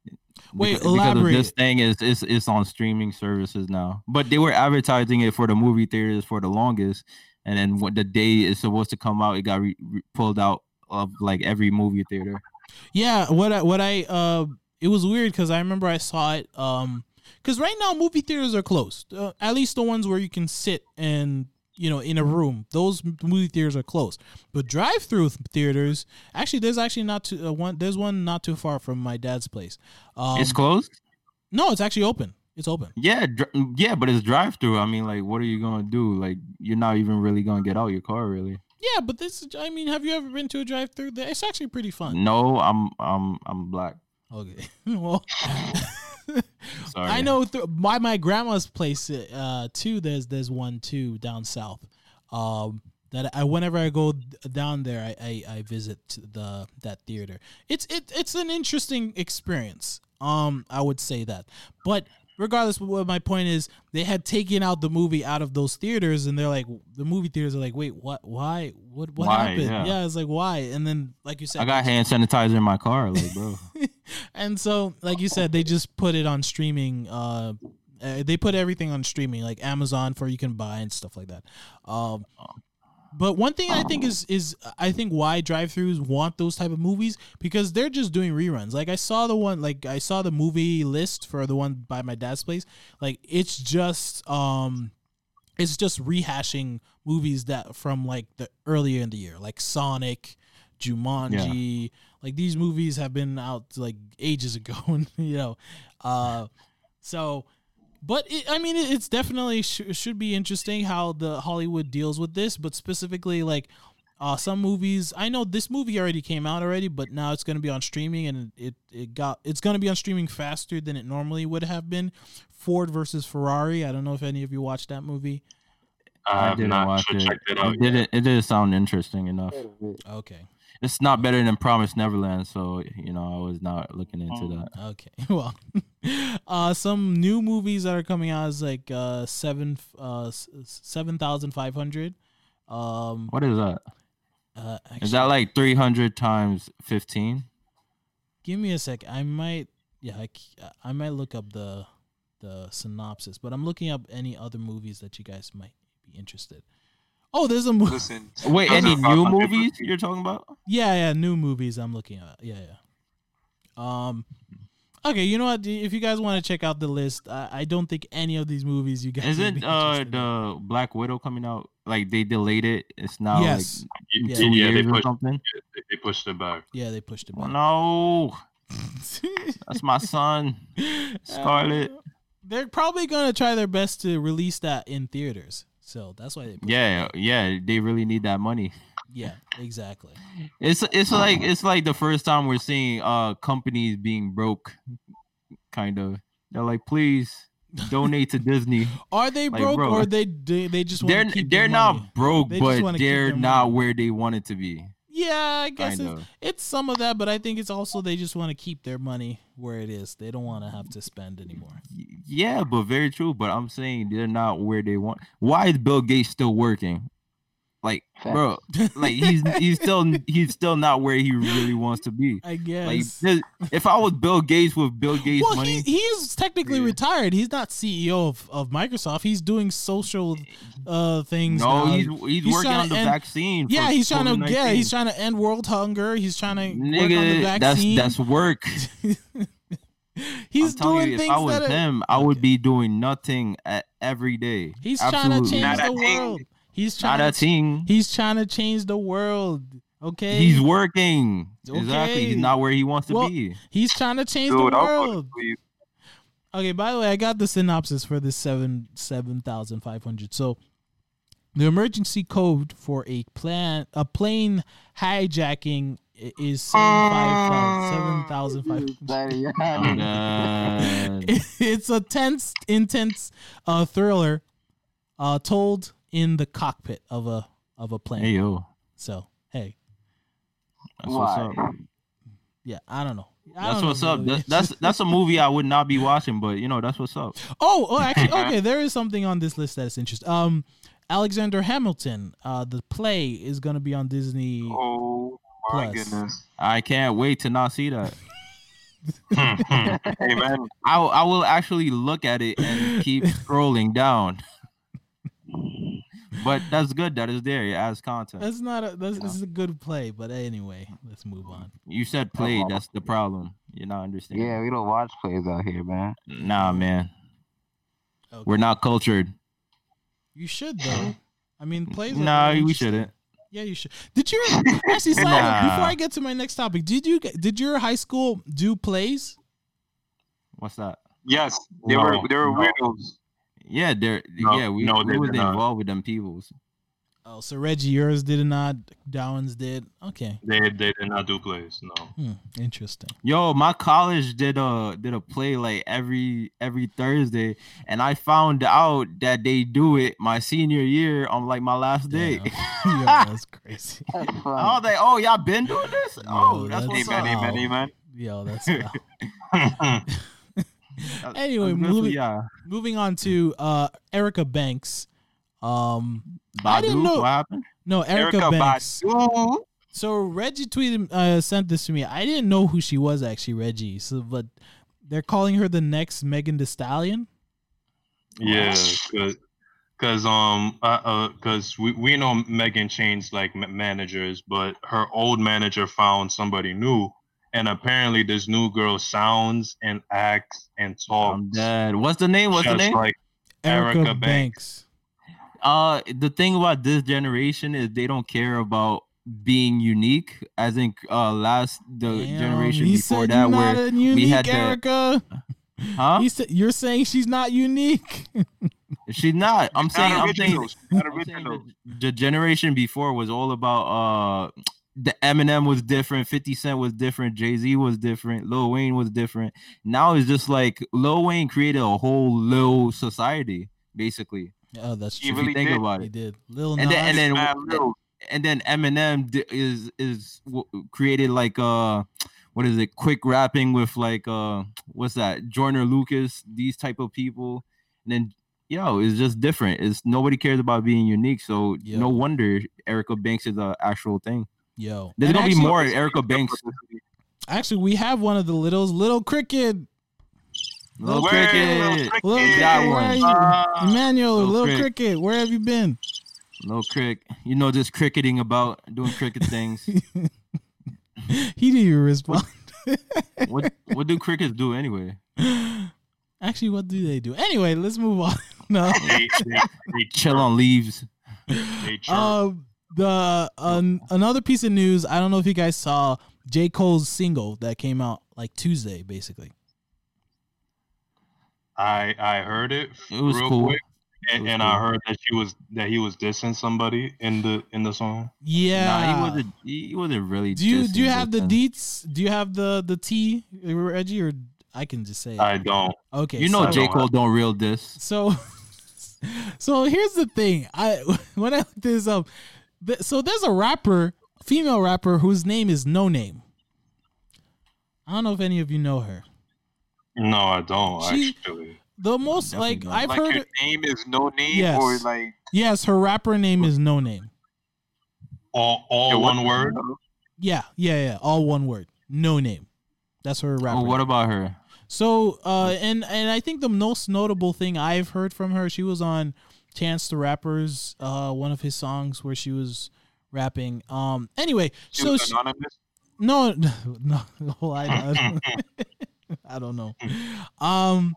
Wait, because, because elaborate. this thing is it's, it's on streaming services now. But they were advertising it for the movie theaters for the longest, and then what the day is supposed to come out, it got re- re- pulled out of like every movie theater. Yeah, what I, what I uh, it was weird because I remember I saw it. Um, because right now movie theaters are closed. Uh, at least the ones where you can sit and you know in a room. Those movie theaters are closed. But drive-through theaters, actually, there's actually not too uh, one. There's one not too far from my dad's place. Um, it's closed. no, it's actually open. It's open. Yeah, dr- yeah, but it's drive through. I mean, like, what are you gonna do? Like, you're not even really gonna get out your car, really. Yeah, but this. I mean, have you ever been to a drive-through? It's actually pretty fun. No, I'm I'm I'm black. Okay. <laughs> well. <laughs> Sorry. I know th- my grandma's place uh too. There's there's one too down south. Um, that I whenever I go down there, I, I I visit the that theater. It's it it's an interesting experience. Um, I would say that, but regardless, of what my point is, they had taken out the movie out of those theaters, and they're like, the movie theaters are like, wait, what? Why? What? What Why? happened? Yeah. Yeah. it's like why? And then, like you said, I got hand sanitizer in my car, like, bro. <laughs> and so like you said they just put it on streaming uh uh, they put everything on streaming like amazon for you can buy and stuff like that um but one thing i think is is i think why drive-throughs want those type of movies because they're just doing reruns. Like i saw the one like i saw the movie list for the one by my dad's place. Like it's just um it's just rehashing movies that from like the earlier in the year like sonic jumanji. Like these movies have been out like ages ago and <laughs> you know. Uh so but it, i mean it's definitely sh- should be interesting how the hollywood deals with this but specifically like uh some movies i know this movie already came out already but now it's going to be on streaming and it it got it's going to be on streaming faster than it normally would have been ford versus ferrari i don't know if any of you watched that movie I I didn't watch it. checked it out. It didn't. It didn't sound interesting enough. okay It's not better than Promise Neverland, so you know I was not looking into Oh. that. Okay. <laughs> Well, uh, some new movies that are coming out is like uh seven uh seven thousand five hundred. Um, What is that? uh, Is that like three hundred times fifteen? give me a sec. I might, yeah, I, I might look up the the synopsis, but I'm looking up any other movies that you guys might be interested. Oh, there's a movie. Listen. Wait, any new 500 movies you're talking about? Yeah, yeah, new movies I'm looking at. Yeah, yeah. Um, Okay, you know what? If you guys want to check out the list, I, I don't think any of these movies you guys Isn't be uh the Black Widow coming out? Like they delayed it. It's now Yes. like Yeah. two Yeah, they years or pushed, something. they they pushed it back. yeah, they pushed it back. no, <laughs> that's my son, Scarlet. Uh, they're probably gonna try their best to release that in theaters. So that's why they. Yeah, It yeah, they really need that money. yeah, exactly. It's it's like it's like the first time we're seeing uh companies being broke, kind of. They're like, please donate to Disney. <laughs> Are they Like, broke bro, or they they, just want They're keep they're their not money? broke, They but they're not money. where they want it to be. Yeah, I guess Kind it's, it's some of that, but I think it's also they just want to keep their money where it is. They don't want to have to spend anymore. Yeah, but very true. But I'm saying they're not where they want. Why is Bill Gates still working? Like, bro, <laughs> like he's he's still he's still not where he really wants to be. <laughs> I guess. this- if I was Bill Gates with Bill Gates well, money, he, he is technically Yeah. retired. He's not CEO of, of Microsoft. He's doing social uh things. no, now. he's he's, he's working on the end- vaccine. yeah, he's trying to yeah, he's trying to end world hunger. He's trying to work on the Nigga, that's vaccine. that's work. <laughs> he's I'm telling doing you, if things I was that are, him, I would Okay. be doing nothing at every day. he's trying to change Not the a thing. world. He's Not trying a to thing. he's trying to change the world. Okay, He's working. Exactly. Okay. He's not where he wants to Well, be. He's trying to change Dude, the I'll put it world. Okay, by the way, I got the synopsis for this seven seven thousand five hundred. So, the emergency code for a plan a plane hijacking is seven thousand five hundred. <laughs> I'm. <laughs> It's a tense, intense uh, thriller, uh, told in the cockpit of a of a plane. Hey yo, So, hey, that's what's up. yeah, I don't know. I That's don't know what's up. really. That, that's that's a movie I would not be watching, but you know that's what's up. <laughs> Oh, oh, actually, okay. There is something on this list that's interesting. Um, Alexander Hamilton, uh, the play is gonna be on Disney. Oh my Plus. goodness. I can't wait to not see that. <laughs> Hey man, I I will actually look at it and keep <laughs> scrolling down. But that's good that is it's there as content. That's not a. That's, this is a good play, but anyway, let's move on. You said play, that's the problem. You're not understanding. Yeah, we don't watch plays out here, man. Nah, man. Okay. We're not cultured. You should though. I mean, plays. no, Nah, we shouldn't. Yeah, you should. Did you actually? Side note, <laughs> Nah. Before I get to my next topic, did you did your high school do plays? What's that? yes, they No, were they were no. weirdos. Yeah, they're No, yeah, we, no, we they was did not. involved with them peoples. Oh, so Reggie, yours did not. Downs did. Okay, they they did not do plays. No. hmm, interesting. Yo, my college did a did a play like every every Thursday, and I found out that they do it my senior year on like my last day. <laughs> Damn. yeah, <laughs> that's crazy. That's I was like, oh, y'all been doing this? Oh, that's that's- what's Amen, up. amen, amen. Yo. That's- <laughs> Anyway, good for moving- y'all. moving on to uh Erica Banks. Um, I didn't know- what happened? no, Erica, Erica Banks. Badu. So Reggie tweeted, uh, sent this to me. I didn't know who she was actually, Reggie. So, but they're calling her the next Megan Thee Stallion. yeah, cause, cause um, uh, uh, cause we we know Megan changed like managers, but her old manager found somebody new, and apparently this new girl sounds and acts and talks I'm dead. What's the name? What's the just name? like Erica, Erica Banks. Uh, the thing about this generation is they don't care about being unique. As in, uh, last the Damn, generation he before said that, you're where a unique had the- Erica. huh? He said you're saying she's not unique. <laughs> She's not. I'm saying. I'm saying. original. I'm saying the, the generation before was all about uh the Eminem was different, 50 Cent was different, Jay-Z was different, Lil Wayne was different. Now it's just like Lil Wayne created a whole little society, basically. oh, that's true. If you really think did. about He it. did. Lil And then, and then Lil. and then Eminem is is created like uh what is it quick rapping with like uh what's that Joyner Lucas these type of people and then yo it's just different it's nobody cares about being unique so Yo. no wonder Erica Banks is a actual thing Yo, there's And gonna actually, be more Erica Banks Actually, we have one of the littles, Little Cricket. Little Where- Cricket Little Yeah, Cricket, that where one. are you? Ah. Emmanuel, Little Little Crick. Cricket, where have you been? Little Crick you know just cricketing about doing cricket things <laughs> he didn't even respond. what what do crickets do anyway? <laughs> Actually, what do they do? Anyway, let's move on. <laughs> no. They, they, they Chill on leaves. They chirp. Um, the um, another piece of news. I don't know if you guys saw J Cole's single that came out like Tuesday, basically. I I heard it, It was real cool. quick, It and, was and I heard that she was that he was dissing somebody in the in the song. Yeah. Nah, he wasn't. He wasn't really. do you do you dissing have the them. deets? Do you have the the T, Reggie, or I can just say it. I don't. okay. You know, so, J Cole don't real diss. So, <laughs> so here's the thing. I <laughs> when I looked this up, th- so there's a rapper, female rapper whose name is Noname. I don't know if any of you know her. No, I don't She- actually. The most like don't. I've like heard. your name is no name Yes. or like Yes, her rapper name is Noname. All all Yeah, one word. Yeah, yeah, yeah. All one word. Noname. That's her rapper. Oh, what name. about her? So, uh, and and I think the most notable thing I've heard from her, she was on Chance the Rapper's uh one of his songs where she was rapping. Um. Anyway, she so was she, anonymous. no, <laughs> no, well, I, I, don't, <laughs> I don't know. Um,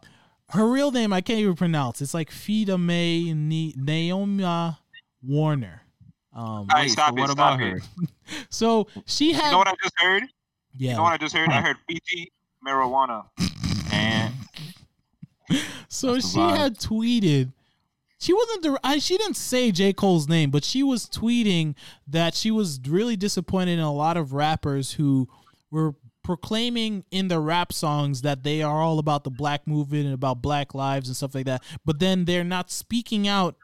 her real name I can't even pronounce. It's like Fida May Ni- Naomi Warner. Um. All right, Wait, stop so it, what stop about it. her? <laughs> So she had. You had. know what I just heard? yeah. You know what I just heard? I heard PG marijuana. And So she vibe. had tweeted. She wasn't the. I, she didn't say J Cole's name, but she was tweeting that she was really disappointed in a lot of rappers who were proclaiming in their rap songs that they are all about the black movement and about black lives and stuff like that. But then they're not speaking out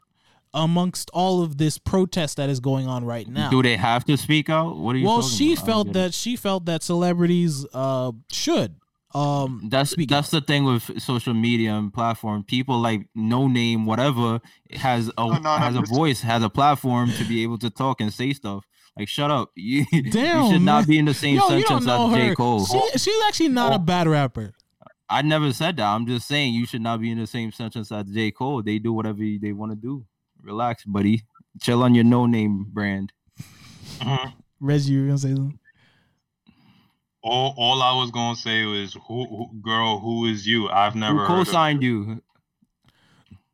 amongst all of this protest that is going on right now. do they have to speak out? What are you? well, she about? Felt that she felt that celebrities uh should um That's speak that's the thing with social media and platform. People like no name, whatever, has a no, no, has a voice, has a platform to be able to talk and say stuff. Like, shut up. <laughs> You, you Damn, should man. not be in the same Yo, sentence know as J. Cole. She, she's actually not a bad rapper. I never said that. I'm just saying you should not be in the same sentence as J. Cole. They do whatever they want to do. Relax, buddy. Chill on your no name brand. Mhm. Reggie, you were gonna say something? All all I was gonna say was, who, who girl, who is you? I've never Who heard of co-signed you?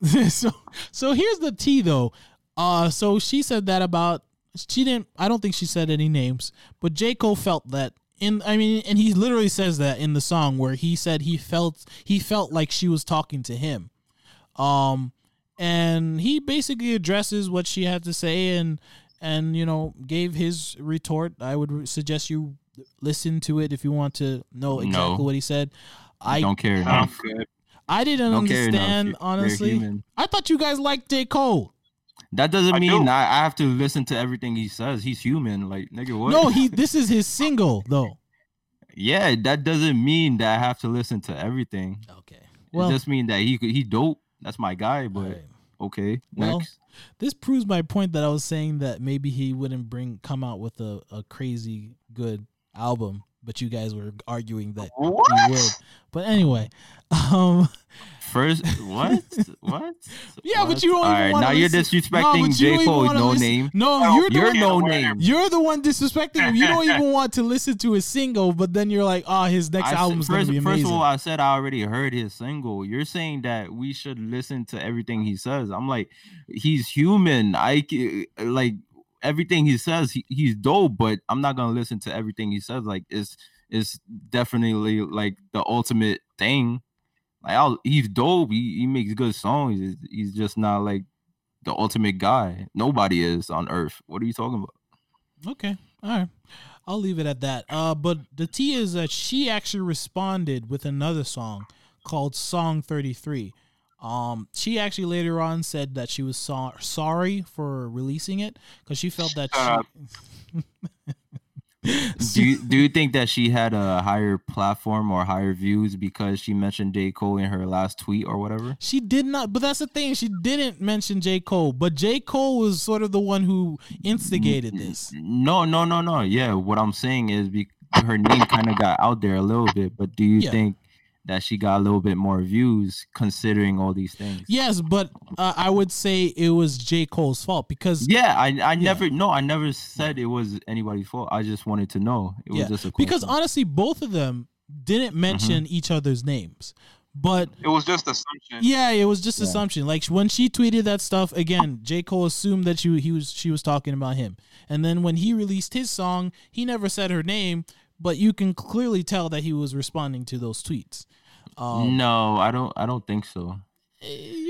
<laughs> so so here's the tea though. Uh so she said that about she didn't I don't think she said any names, but J. Cole felt that in I mean and he literally says that in the song where he said he felt he felt like she was talking to him. Um and he basically addresses what she had to say and and you know gave his retort. I would suggest you listen to it if you want to know exactly No. what he said. I don't care Sounds enough. I didn't Don't understand You're- you're honestly. I thought you guys liked J. Cole. That doesn't I mean do. I, I have to listen to everything he says. He's human. Like nigga, what? No, he this is his single though. Yeah, that doesn't mean that I have to listen to everything. Okay. Well, Well, it just mean that he he dope. That's my guy. But alright. okay, Well, next. this proves my point that I was saying that maybe he wouldn't bring come out with a, a crazy good album, but you guys were arguing that he would. But anyway, <laughs> um First, what? <laughs> what? yeah, What? but you don't All even right, want now you're disrespecting J. Cole. No name. No, you're You're no whatever. name. you're the one disrespecting him. You don't even <laughs> want to listen to his single, but then you're like, oh, his next I said- album's gonna first, be first of all, I said I already heard his single. You're saying that we should listen to everything he says. I'm like, he's human. I c- like everything he says. He, he's dope, but I'm not gonna listen to everything he says. Like, it's it's definitely like the ultimate thing. Like, I'll, he's dope. He, he makes good songs. He's, he's just not like the ultimate guy. Nobody is on earth. What are you talking about? Okay. All right. I'll leave it at that. Uh, but the T is that she actually responded with another song called Song 33. Um, she actually later on said that she was so- sorry for releasing it because she felt that Shut she. <laughs> do you, do you think that she had a higher platform or higher views because she mentioned J. Cole in her last tweet or whatever? She did not, but that's the thing. She didn't mention J. Cole, but J. Cole was sort of the one who instigated this. No, no, no, no. Yeah, what I'm saying is be- her name kind of got out there a little bit, but do you Yeah. think that she got a little bit more views considering all these things. Yes, but uh, I would say it was J. Cole's fault because Yeah, I I never no, I never said it was anybody's fault. I just wanted to know. It was just a because honestly, both of them didn't mention Mm-hmm. each other's names. But It was just assumption. yeah, it was just Yeah. assumption. Like when she tweeted that stuff again, J. Cole assumed that she he was she was talking about him. And then when he released his song, he never said her name, but you can clearly tell that he was responding to those tweets. Um, no, I don't I don't think so. eh, you-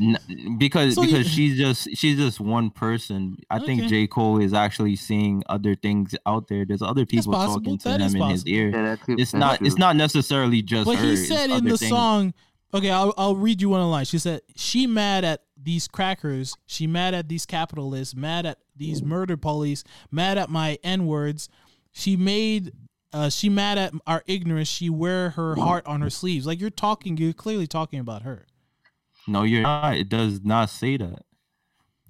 N- because So you- because she's just she's just one person. I think Okay. J Cole is actually seeing other things out there. There's other people talking to That him is in his ear. Yeah, that could- It's that's not it's not necessarily just But her. he it's said in the things. song, okay, I'll, I'll read you one line. She said, She mad at these crackers. She mad at these capitalists, mad at these murder police, mad at my N words. She made, uh, she mad at our ignorance. She wear her heart on her sleeves. Like you're talking, you're clearly talking about her. No, you're not. It does not say that.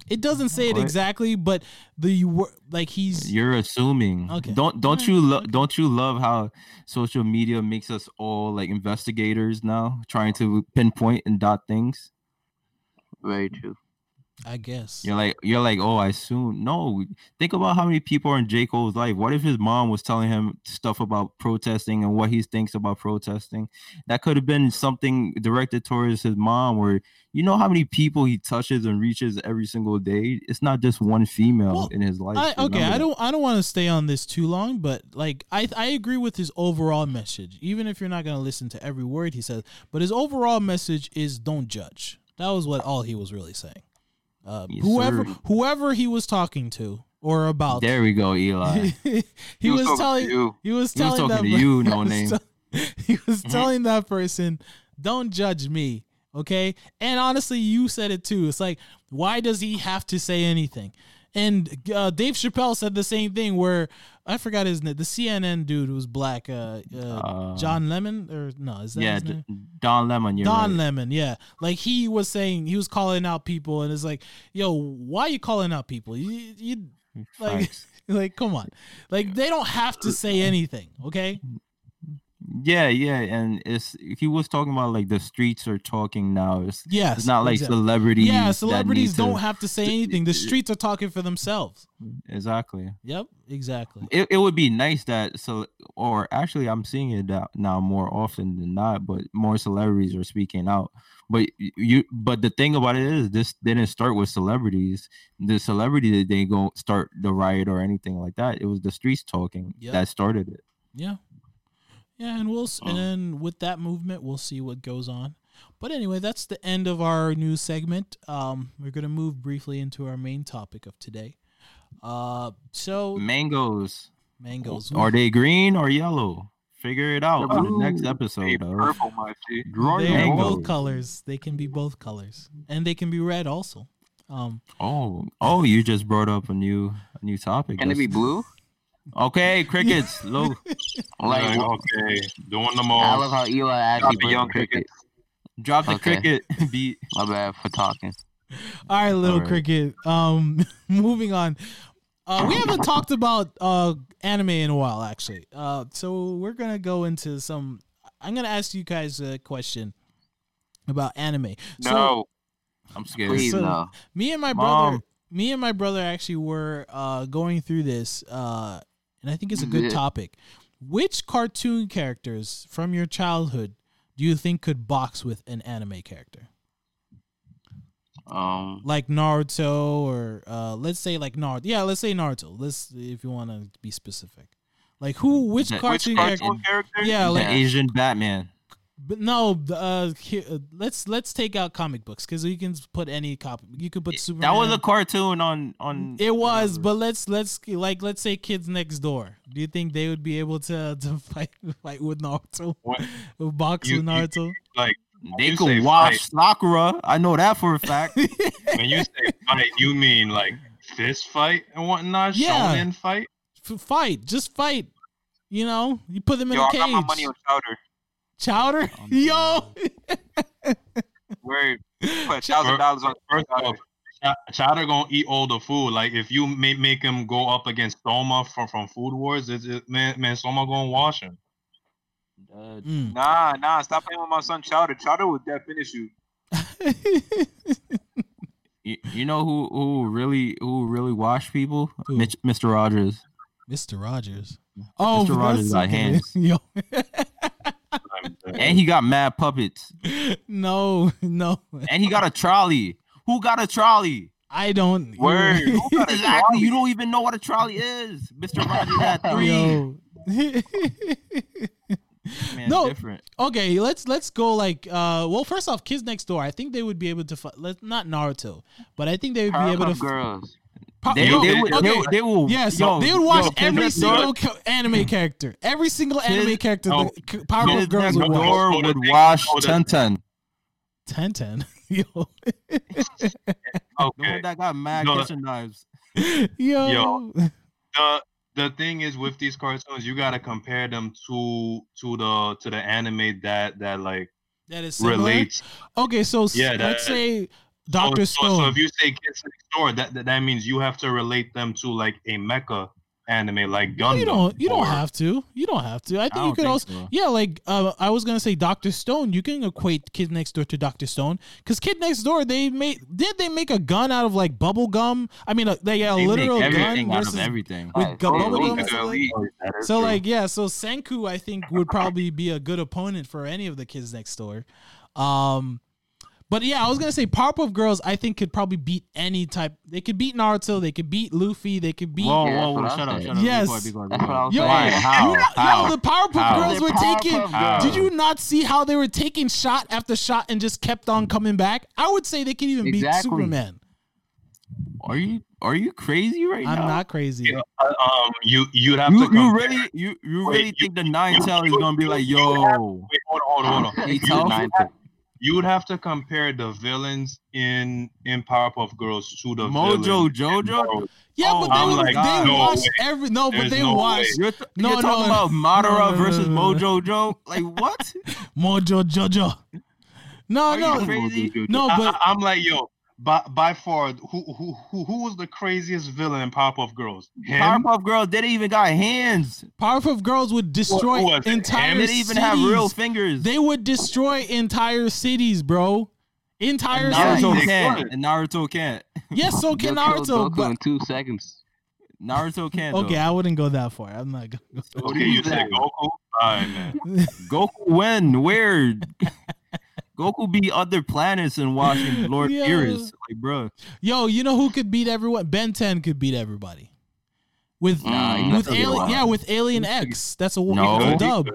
It doesn't say it exactly, but the wor- like he's You're assuming. Okay. Don't don't Alright, you lo- don't you love how social media makes us all like investigators now, trying to pinpoint and dot things? Very true. I guess. You're like you're like, oh, I assume. No, think about how many people are in J. Cole's life. What if his mom was telling him stuff about protesting and what he thinks about protesting? That could have been something directed towards his mom, where you know how many people he touches and reaches every single day. It's not just one female Well, in his life. I, okay, Remember I don't I don't want to stay on this too long, but like I I agree with his overall message, even if you're not gonna listen to every word he says. But his overall message is don't judge. That was what all he was really saying. Uh, Yes, whoever sir. whoever he was talking to or about, There we go, Eli. <laughs> he, He was was, telling you. he was telling He was talking that to you, <laughs> no name. he was Mm-hmm. telling that person, don't judge me, okay? And honestly, you said it too. It's like, why does he have to say anything? And uh, Dave Chappelle said the same thing. Where I forgot his name, the CNN dude who was black, uh, uh, Uh, John Lemon, or no, is that yeah, his D- Don Lemon. You're Don right. Lemon, yeah. Like he was saying, he was calling out people, and it's like, yo, why are you calling out people? You, you like, <laughs> like, come on, like they don't have to say anything, okay? Yeah, yeah, and it's he was talking about like the streets are talking now. It's, Yes, it's not like exactly. celebrities. Yeah, celebrities to- don't have to say anything. The streets are talking for themselves. exactly. Yep, exactly. It, it would be nice that so or actually I'm seeing it now more often than not, but more celebrities are speaking out. But you but the thing about it is this didn't start with celebrities. The celebrity that they go start the riot or anything like that. It was the streets talking Yep. that started it. Yeah, yeah, and we'll s and then with that movement, we'll see what goes on. But anyway, that's the end of our news segment. Um, we're gonna move briefly into our main topic of today. Uh, so Mangoes. mangoes. Are they green or yellow? Figure it out on the next episode. of purple, my G. They're both colors. They can be both colors, and they can be red also. Um, Oh, oh, you just brought up a new a new topic. Can it be blue? Okay, crickets. <laughs> Low. Like, Like, okay, doing them I love all. how Eli actually Drop a put young cricket. Drop the Okay. cricket <laughs> beat. My bad for talking. All right, little right. cricket. Um, <laughs> moving on. Uh, we haven't talked about uh anime in a while, actually. Uh, so we're gonna go into some. I'm gonna ask you guys a question about anime. So No. I'm scared. Please So- no. me and my brother, Mom. me and my brother actually were uh going through this. Uh, and I think it's a good Yeah. topic. Which cartoon characters from your childhood do you think could box with an anime character? Um, like Naruto or uh let's say like Naruto. Yeah, let's say Naruto. Let's if you want to be specific. Like who which cartoon Which character? cartoon character? Yeah, The like Asian Batman. But no, uh, here, uh let's let's take out comic books cuz you can put any copy. You could put Superman. That was a cartoon on on. It was, but let's let's like let's say kids next door. Do you think they would be able to <laughs> to fight fight with Naruto? What? <laughs> Box You- with you- Naruto? Like they you could say watch fight. Sakura. I know that for a fact. <laughs> when you say fight, you mean like fist fight and whatnot? Yeah. Shonen fight? F- fight, just fight. You know, you put them in Yo, a I cage. got my money on Chowder. Chowder, <laughs> yo. <laughs> Where put thousand dollars on First Chowder. off, Ch- Chowder gonna eat all the food. Like if you make make him go up against Soma from from Food Wars, it's, it, man, man, Soma gonna wash him. Uh, Mm. Nah, nah, stop playing with my son Chowder. Chowder would dead finish you. <laughs> you, you know who who really who really wash people? Who? Mitch, Mr. Rogers. Mr. Rogers. Oh, Mr. Rogers that's got hands. Yo. And he got mad puppets. no, no. And he got a trolley. Who got a trolley? I don't. Word. <laughs> Exactly. You don't even know what a trolley is. Mr. Rogers had three. <laughs> Man, No. different. okay, let's let's go like uh well first off Kids Next Door. I think they would be able to fi- let not Naruto, but I think they would be able to f- Girls. Pa- They, yo, they, would, okay. they, they will. Yeah, yo, they would watch yo, every single ca- anime character. Every single anime Kids- character no. the c- Powerpuff Kids Girls would watch. Door would thing- wash no, the- Ten Ten. Ten ten. <laughs> Yo. <laughs> The Okay. one that got mad No. kitchen knives. <laughs> Yo. Yo. the the thing is with these cartoons, you gotta compare them to to the to the anime that that like That is similar. relates. Okay, so s- Yeah, let's that- say So- Doctor so, Stone. So, if you say Kids Next Door, that, that that means you have to relate them to like a mecha anime like Gundam. you don't you don't have to. You don't have to. I think you don't could think also so. Yeah, like uh, I was gonna say Doctor Stone. You can equate Kid Next Door to Doctor Stone because Kid Next Door they made did they make a gun out of like bubble gum? I mean, uh, they got a They literal make gun everything out versus of everything. with Right, gu- so bubble gum. and like- So true. like yeah, so Senku I think would probably be a good opponent for any of the kids next door. Um but yeah, I was gonna say Powerpuff Girls I think could probably beat any type they could beat Naruto, they could beat Luffy, they could beat Whoa, Yeah, whoa, whoa! Shut up, shut up. Yes. quiet, be quiet, be That's what I quiet. was Yo. Why? How? You know, How? yo, the Powerpuff How? Girls were They're taking. Powerpuff Did you not see how they were taking shot after shot and just kept on coming back? I would say they could even beat Superman. Are you are you crazy right now? I'm not crazy. Yeah, uh, um, you you'd have You, to you compare- really you you Wait, really you- think the nine tail is gonna be like yo? Wait, hold on, hold on, hold on. Eight You, tail? you, Nine have, you would have to compare the villains in in Powerpuff Girls to the Mojo villains Jojo. Yeah, Oh, but they, I'm like, they no watched way. every no, but There's they no watched You're, th- No, you're no, talking about no, Madara no, no, versus no, no. Mojo Joe. Like what? <laughs> Mojo Jojo. No, Are no, you crazy? no, I, but I, am like, yo, by by far, who who who who was the craziest villain in Powerpuff Girls? Him. Powerpuff Girl didn't even got hands. Powerpuff Girls would destroy who was it? entire Him? They didn't even cities. have real fingers. They would destroy entire cities, bro. Entire and Naruto cities. can't. could. And Naruto can't. Yes, so can They'll kill Naruto. Goku But in two seconds. Naruto can't. okay, though. I wouldn't go that far. I'm not. Gonna go. Okay, you said Goku. All right, man. <laughs> Goku when? Where? <laughs> Goku beat other planets and watching <laughs> Lord Yo. Beerus. Like, bro. Yo, you know who could beat everyone? Ben 10 could beat everybody. With Nah, mm. with doesn't alien, yeah, with Alien X. That's a, No. a dub.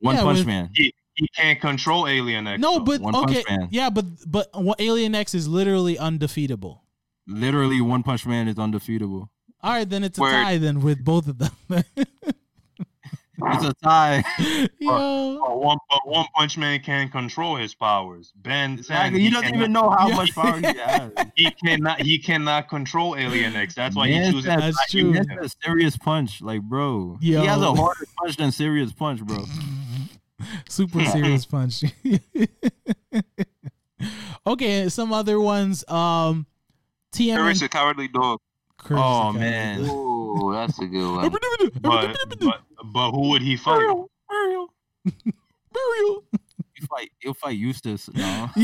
One Yeah, Punch with- Man. He, he can't control Alien X. No, though. but One okay, yeah, but but what- Alien X is literally undefeatable. Literally, One Punch Man is undefeatable. All right, then it's a Word. tie then with both of them. <laughs> It's a tie. <laughs> Yo, But one, but one Punch Man can control his powers. Ben 10, Exactly. He doesn't cannot- even know how Yeah. <laughs> much power he has. <laughs> He cannot. He cannot control Alien X. That's why Man he chooses. That's not true. use That's him. a serious punch, like bro. Yo. He has a harder punch than serious punch, bro. super serious punch. okay, some other ones. Um, TM. Courage the cowardly dog. Courage Oh, the man. Ooh, that's a good one. <laughs> But, but but who would he fight? Muriel. Muriel. He'll fight. He'll fight Eustace. No. <laughs>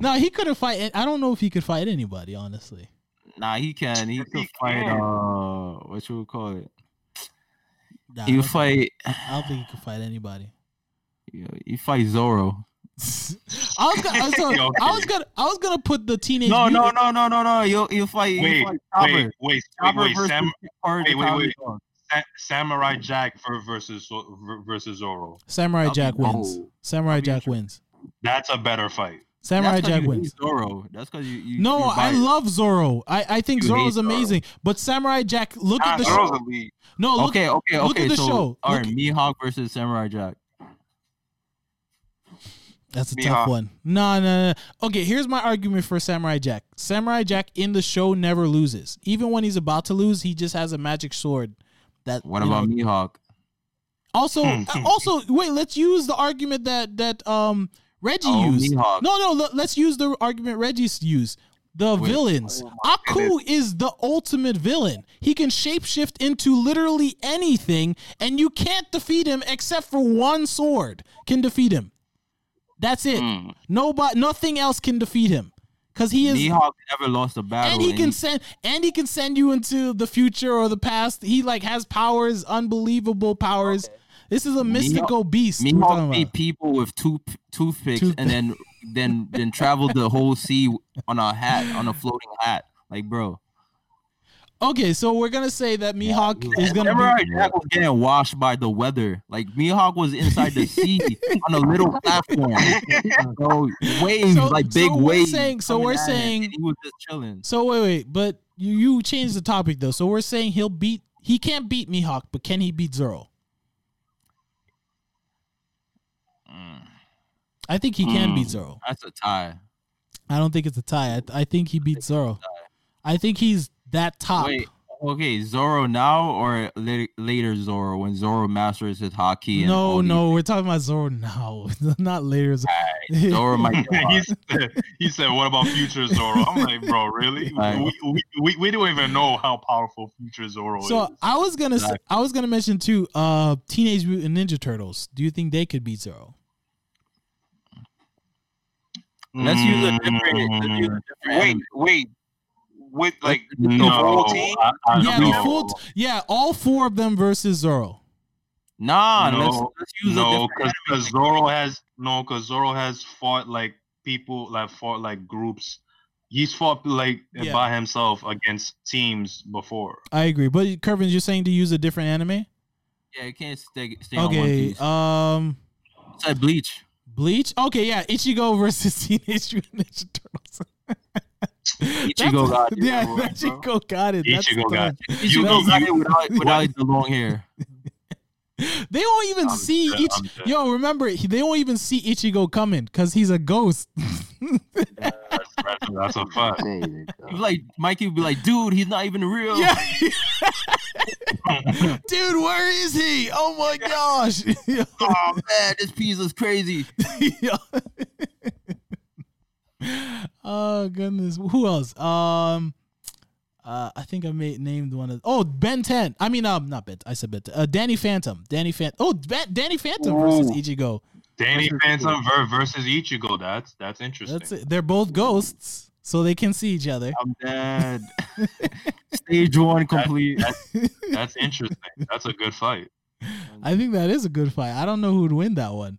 no, he couldn't fight. I don't know if he could fight anybody, honestly. Nah, he can. He He could fight. can. Uh, what you would call it? Nah, He I would don't- fight. I don't think he could fight anybody. He fight Zoro. I was gonna, so, <laughs> Okay. I was gonna, I was gonna put the teenage. No, no, Mutant- no, no, no, no. He'll he'll fight. He'll Wait, fight wait, Chopper. wait, wait, wait. versus Sam, Chopper, the wait, wait, wait. Sa- Samurai Jack versus versus Zoro. Samurai I'll Jack wins. oh. Samurai I'll Jack wins. That's a better fight. Samurai That's 'cause Jack wins. Zoro. That's because you, you. No, I love Zoro. I, I think You Zoro hate is Zoro. amazing. But Samurai Jack, look Nah, at the Zoro's show. a lead. No, look, Okay, okay, look at okay. the so, show. all Look Mihawk versus Samurai Jack. That's a Mihawk. tough one. No, no, no. Okay, here's my argument for Samurai Jack. Samurai Jack in the show never loses. Even when he's about to lose, he just has a magic sword. That What about know- Mihawk? Also, Hmm. uh, also, wait. Let's use the argument that that um Reggie Oh, used. Mihawk. No, no. let- Let's use the argument Reggie used. the Wait. villains. Oh my Aku is the ultimate villain. He can shapeshift into literally anything, and you can't defeat him except for one sword can defeat him. That's it. Mm. Nobody, nothing else can defeat him because he is. Mihawk never lost a battle. and he can he- send and he can send you into the future or the past. He like has powers, unbelievable powers. This is a mystical beast. we're Mihawk about. beat people with two toothpicks Tooth- and then then then traveled the whole sea on a hat on a floating hat. Like, bro, Okay, so we're gonna say that Mihawk is gonna be. Jack was getting washed by the weather. Like Mihawk was inside the sea <laughs> on a little platform. So waves, So- like big so we're waves. saying- so we're saying- he was just chilling. So wait, wait, but you you changed the topic though. So we're saying he'll beat. He can't beat Mihawk, but can he beat Zoro? I think he can Mm. beat Zoro. That's a tie. I don't think it's a tie. I, I think he beats Zoro. I think he's that top. Wait, okay, Zoro now or later, later Zoro when Zoro masters his Haki? And no, all these- no, we're talking about Zoro now, <laughs> not later. Zoro might <laughs> he, said, he said, "What about Future Zoro?" I'm like, "Bro, really? <laughs> Right. We, we, we, we don't even know how powerful Future Zoro So is." So I was gonna say, Exactly. I was gonna mention too. Uh, Teenage Mutant Ninja Turtles. Do you think they could beat Zoro? Let's use a different. Let's use a different Wait, wait. With like the no, whole team? I, I yeah, don't the know. full. yeah, all four of them versus Zoro. Nah, No, let's let's use no, because anime. Zoro has no, because Zoro has fought like people, like fought like groups. He's fought like Yeah. by himself against teams before. I agree, but Kevin, you're saying to use a different anime? Yeah, you can't stay stay on one Okay. piece. Um, Said Bleach. Bleach. Okay, yeah, Ichigo <laughs> versus Teenage Mutant Ninja Turtles. <laughs> Ichigo got it. yeah, bro. Ichigo got it. That's Ichigo got done. You- Ichigo you- got it without without the long hair. <laughs> They won't even I'm see dead, each. I'm. Yo, remember they won't even see Ichigo coming because he's a ghost. <laughs> That's, that's, that's a fact. There you go. He'd be like Mikey would be like, dude, he's not even real. yeah, <laughs> dude, where is he? Oh my gosh. Oh man, this piece is crazy. Yo. oh goodness. Who else? Um uh, I think I made named one of oh Ben Ten. I mean um not Ben. I said Ben. Uh, Danny Phantom. Danny Phantom. Oh ben, Danny Phantom versus Ooh. Ichigo. Danny Phantom ver- versus Ichigo. That's that's interesting. That's it. They're both ghosts, so they can see each other. I'm dead. <laughs> Stage one complete. That's interesting. That's a good fight. I think that is a good fight. I don't know who'd win that one.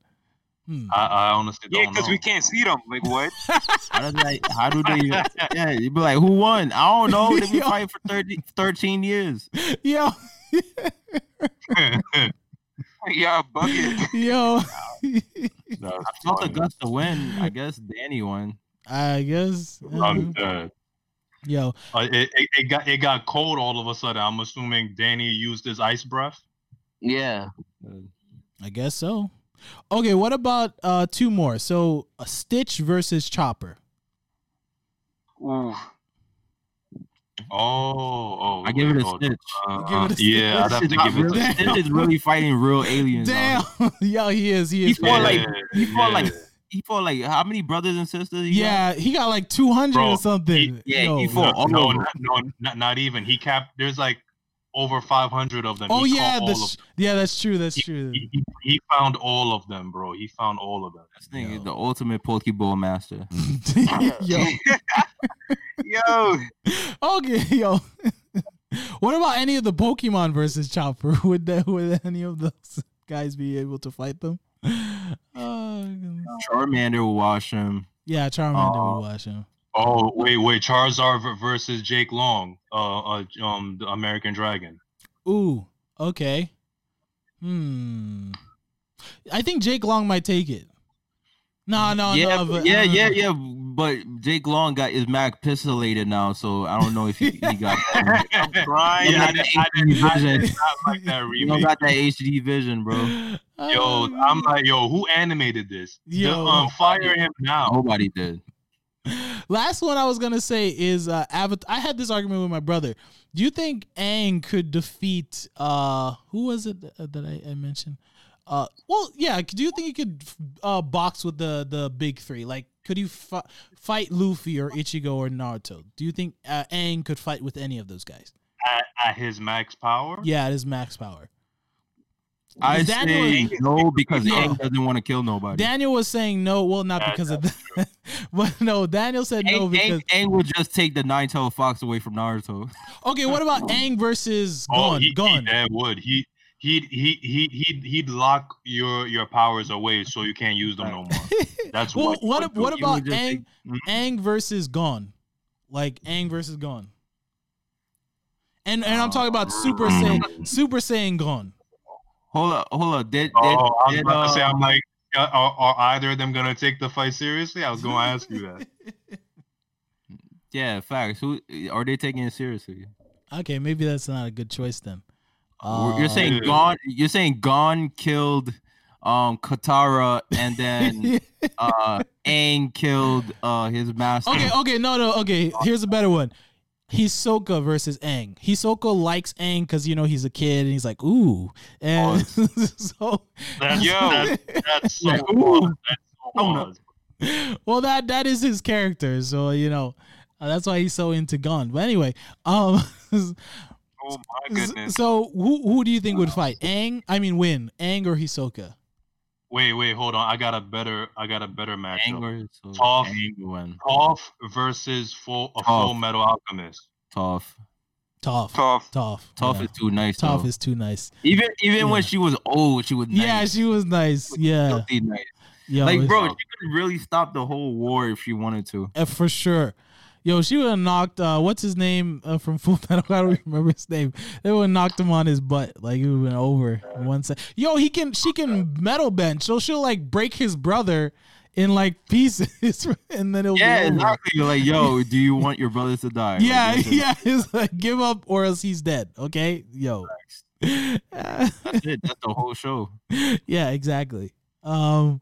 Hmm. I, I honestly Yeah, don't because we can't see them. Like what? <laughs> How does that? How do they? <laughs> Yeah, you'd be like, who won? I don't know. They've been <laughs> fighting for 30, 13 years. Yo, yeah, bucket. yo. That's I felt the funny. guts to win. I guess Danny won. I guess. uh, yo, Uh, it, it, it got it got cold all of a sudden. I'm assuming Danny used his ice breath. Yeah. I guess so. Okay, what about uh two more? So a Stitch versus Chopper. Ooh. Oh, oh. I give it a oh, stitch. uh, it a stitch. yeah, I'd have to Stitch is give it really, to Stitch is really fighting real aliens. Damn. here. <laughs> Yo, he is. He is. He is. fought fighting- like he fought yeah. like he fought like how many brothers and sisters? he got? yeah, he got like two hundred or something. he- yeah, Yo. he fought- no, all no, not, no, not, not even. He capped. There's like over 500 of them. Oh He yeah, caught all that's of them. yeah, that's true. That's true. He, he, he found all of them, bro. He found all of them. This thing Yo. is the ultimate Pokeball master. <laughs> <laughs> yo, Yo. <laughs> okay, yo. what about any of the Pokemon versus Chopper? Would that would any of those guys be able to fight them? Oh. Charmander will wash him. yeah, Charmander Oh. Uh, would watch him. Oh wait, wait. Charizard ver- versus Jake Long, uh, uh, um, the American Dragon. Ooh, okay. Hmm. I think Jake Long might take it. No, no, yeah, no. but- But, yeah, uh, yeah, yeah. But Jake Long got his Mac pistollated now, so I don't know if he, he got. <laughs> That. I'm crying. Yeah, I, got did, that I, did, I did not like that <laughs> He don't got that HD vision, bro. <laughs> Yo, I'm like, yo, who animated this? Yo. Yo, um, fire him now. Nobody did. Last one I was gonna say is uh Avatar. I had this argument with my brother. Do you think Aang could defeat uh who was it that that I, I mentioned? Uh, well, yeah. Do you think he could uh box with the the big three like could he fi- fight Luffy or Ichigo or Naruto? Do you think uh, Aang could fight with any of those guys? At, at his max power. Yeah, it is max power. I Daniel say was- no because Yeah. Aang doesn't want to kill nobody. Daniel was saying no. Well, not because of that, <laughs> but no. Daniel said no because Aang, Aang will just take the nine tailed fox away from Naruto. okay. What about <laughs> Aang versus Oh, Gon? he, he Gon. damn would. He he'd he he he'd he'd lock your your powers away so you can't use them no more. <laughs> That's Well, what. he what what about would just Aang? take- Mm. Aang versus Gon, like Aang versus Gon. And and I'm talking about Super Saiyan, Super Saiyan Gon. Hold up, hold up. Did, did, Oh, I was did, about to say, uh, I'm like, uh, are, are either of them gonna take the fight seriously? I was gonna ask you that. <laughs> yeah, facts. Who are they taking it seriously? Okay, maybe that's not a good choice then. you're Uh, saying Yeah. Gon. You're saying Gon killed um Katara, and then <laughs> uh Aang killed uh his master. Okay, okay, no, no, okay. Here's a better one. Hisoka versus Aang. Hisoka likes Aang because you know he's a kid and he's like, ooh, and <laughs> so That's, Yo. <laughs> that's, that's so Yeah. pause. That's so <laughs> Oh, well that that is his character. So you know uh, that's why he's so into Gon. But anyway, um, Oh my goodness. so who who do you think would fight? Aang? I mean, win Aang or Hisoka? Wait, wait, hold on. I got a better. I got a better matchup. Aang so Toph. Aang. Toph versus full a Toph. full metal alchemist. Toph. Tough, Tough. tough, Toph yeah. is too nice. Tough though. is too nice. even even when she was old, she was nice. Yeah, she was nice. Yeah, nice. Yo, like, it's- bro, she could really stop the whole war if she wanted to. For sure. Yo, she would have knocked uh what's his name uh, from <laughs> Full Metal? I don't remember his name. They would have knocked him on his butt. Like it would have been over in one sec. Yo, he can she can metal bench. So she'll like break his brother in like pieces <laughs> and then it'll Yeah, exactly. You're like, yo, do you want your brothers to die? Yeah, it. <laughs> yeah. It's like give up or else he's dead. Okay? Yo. That's it. That's the whole show. yeah, exactly. Um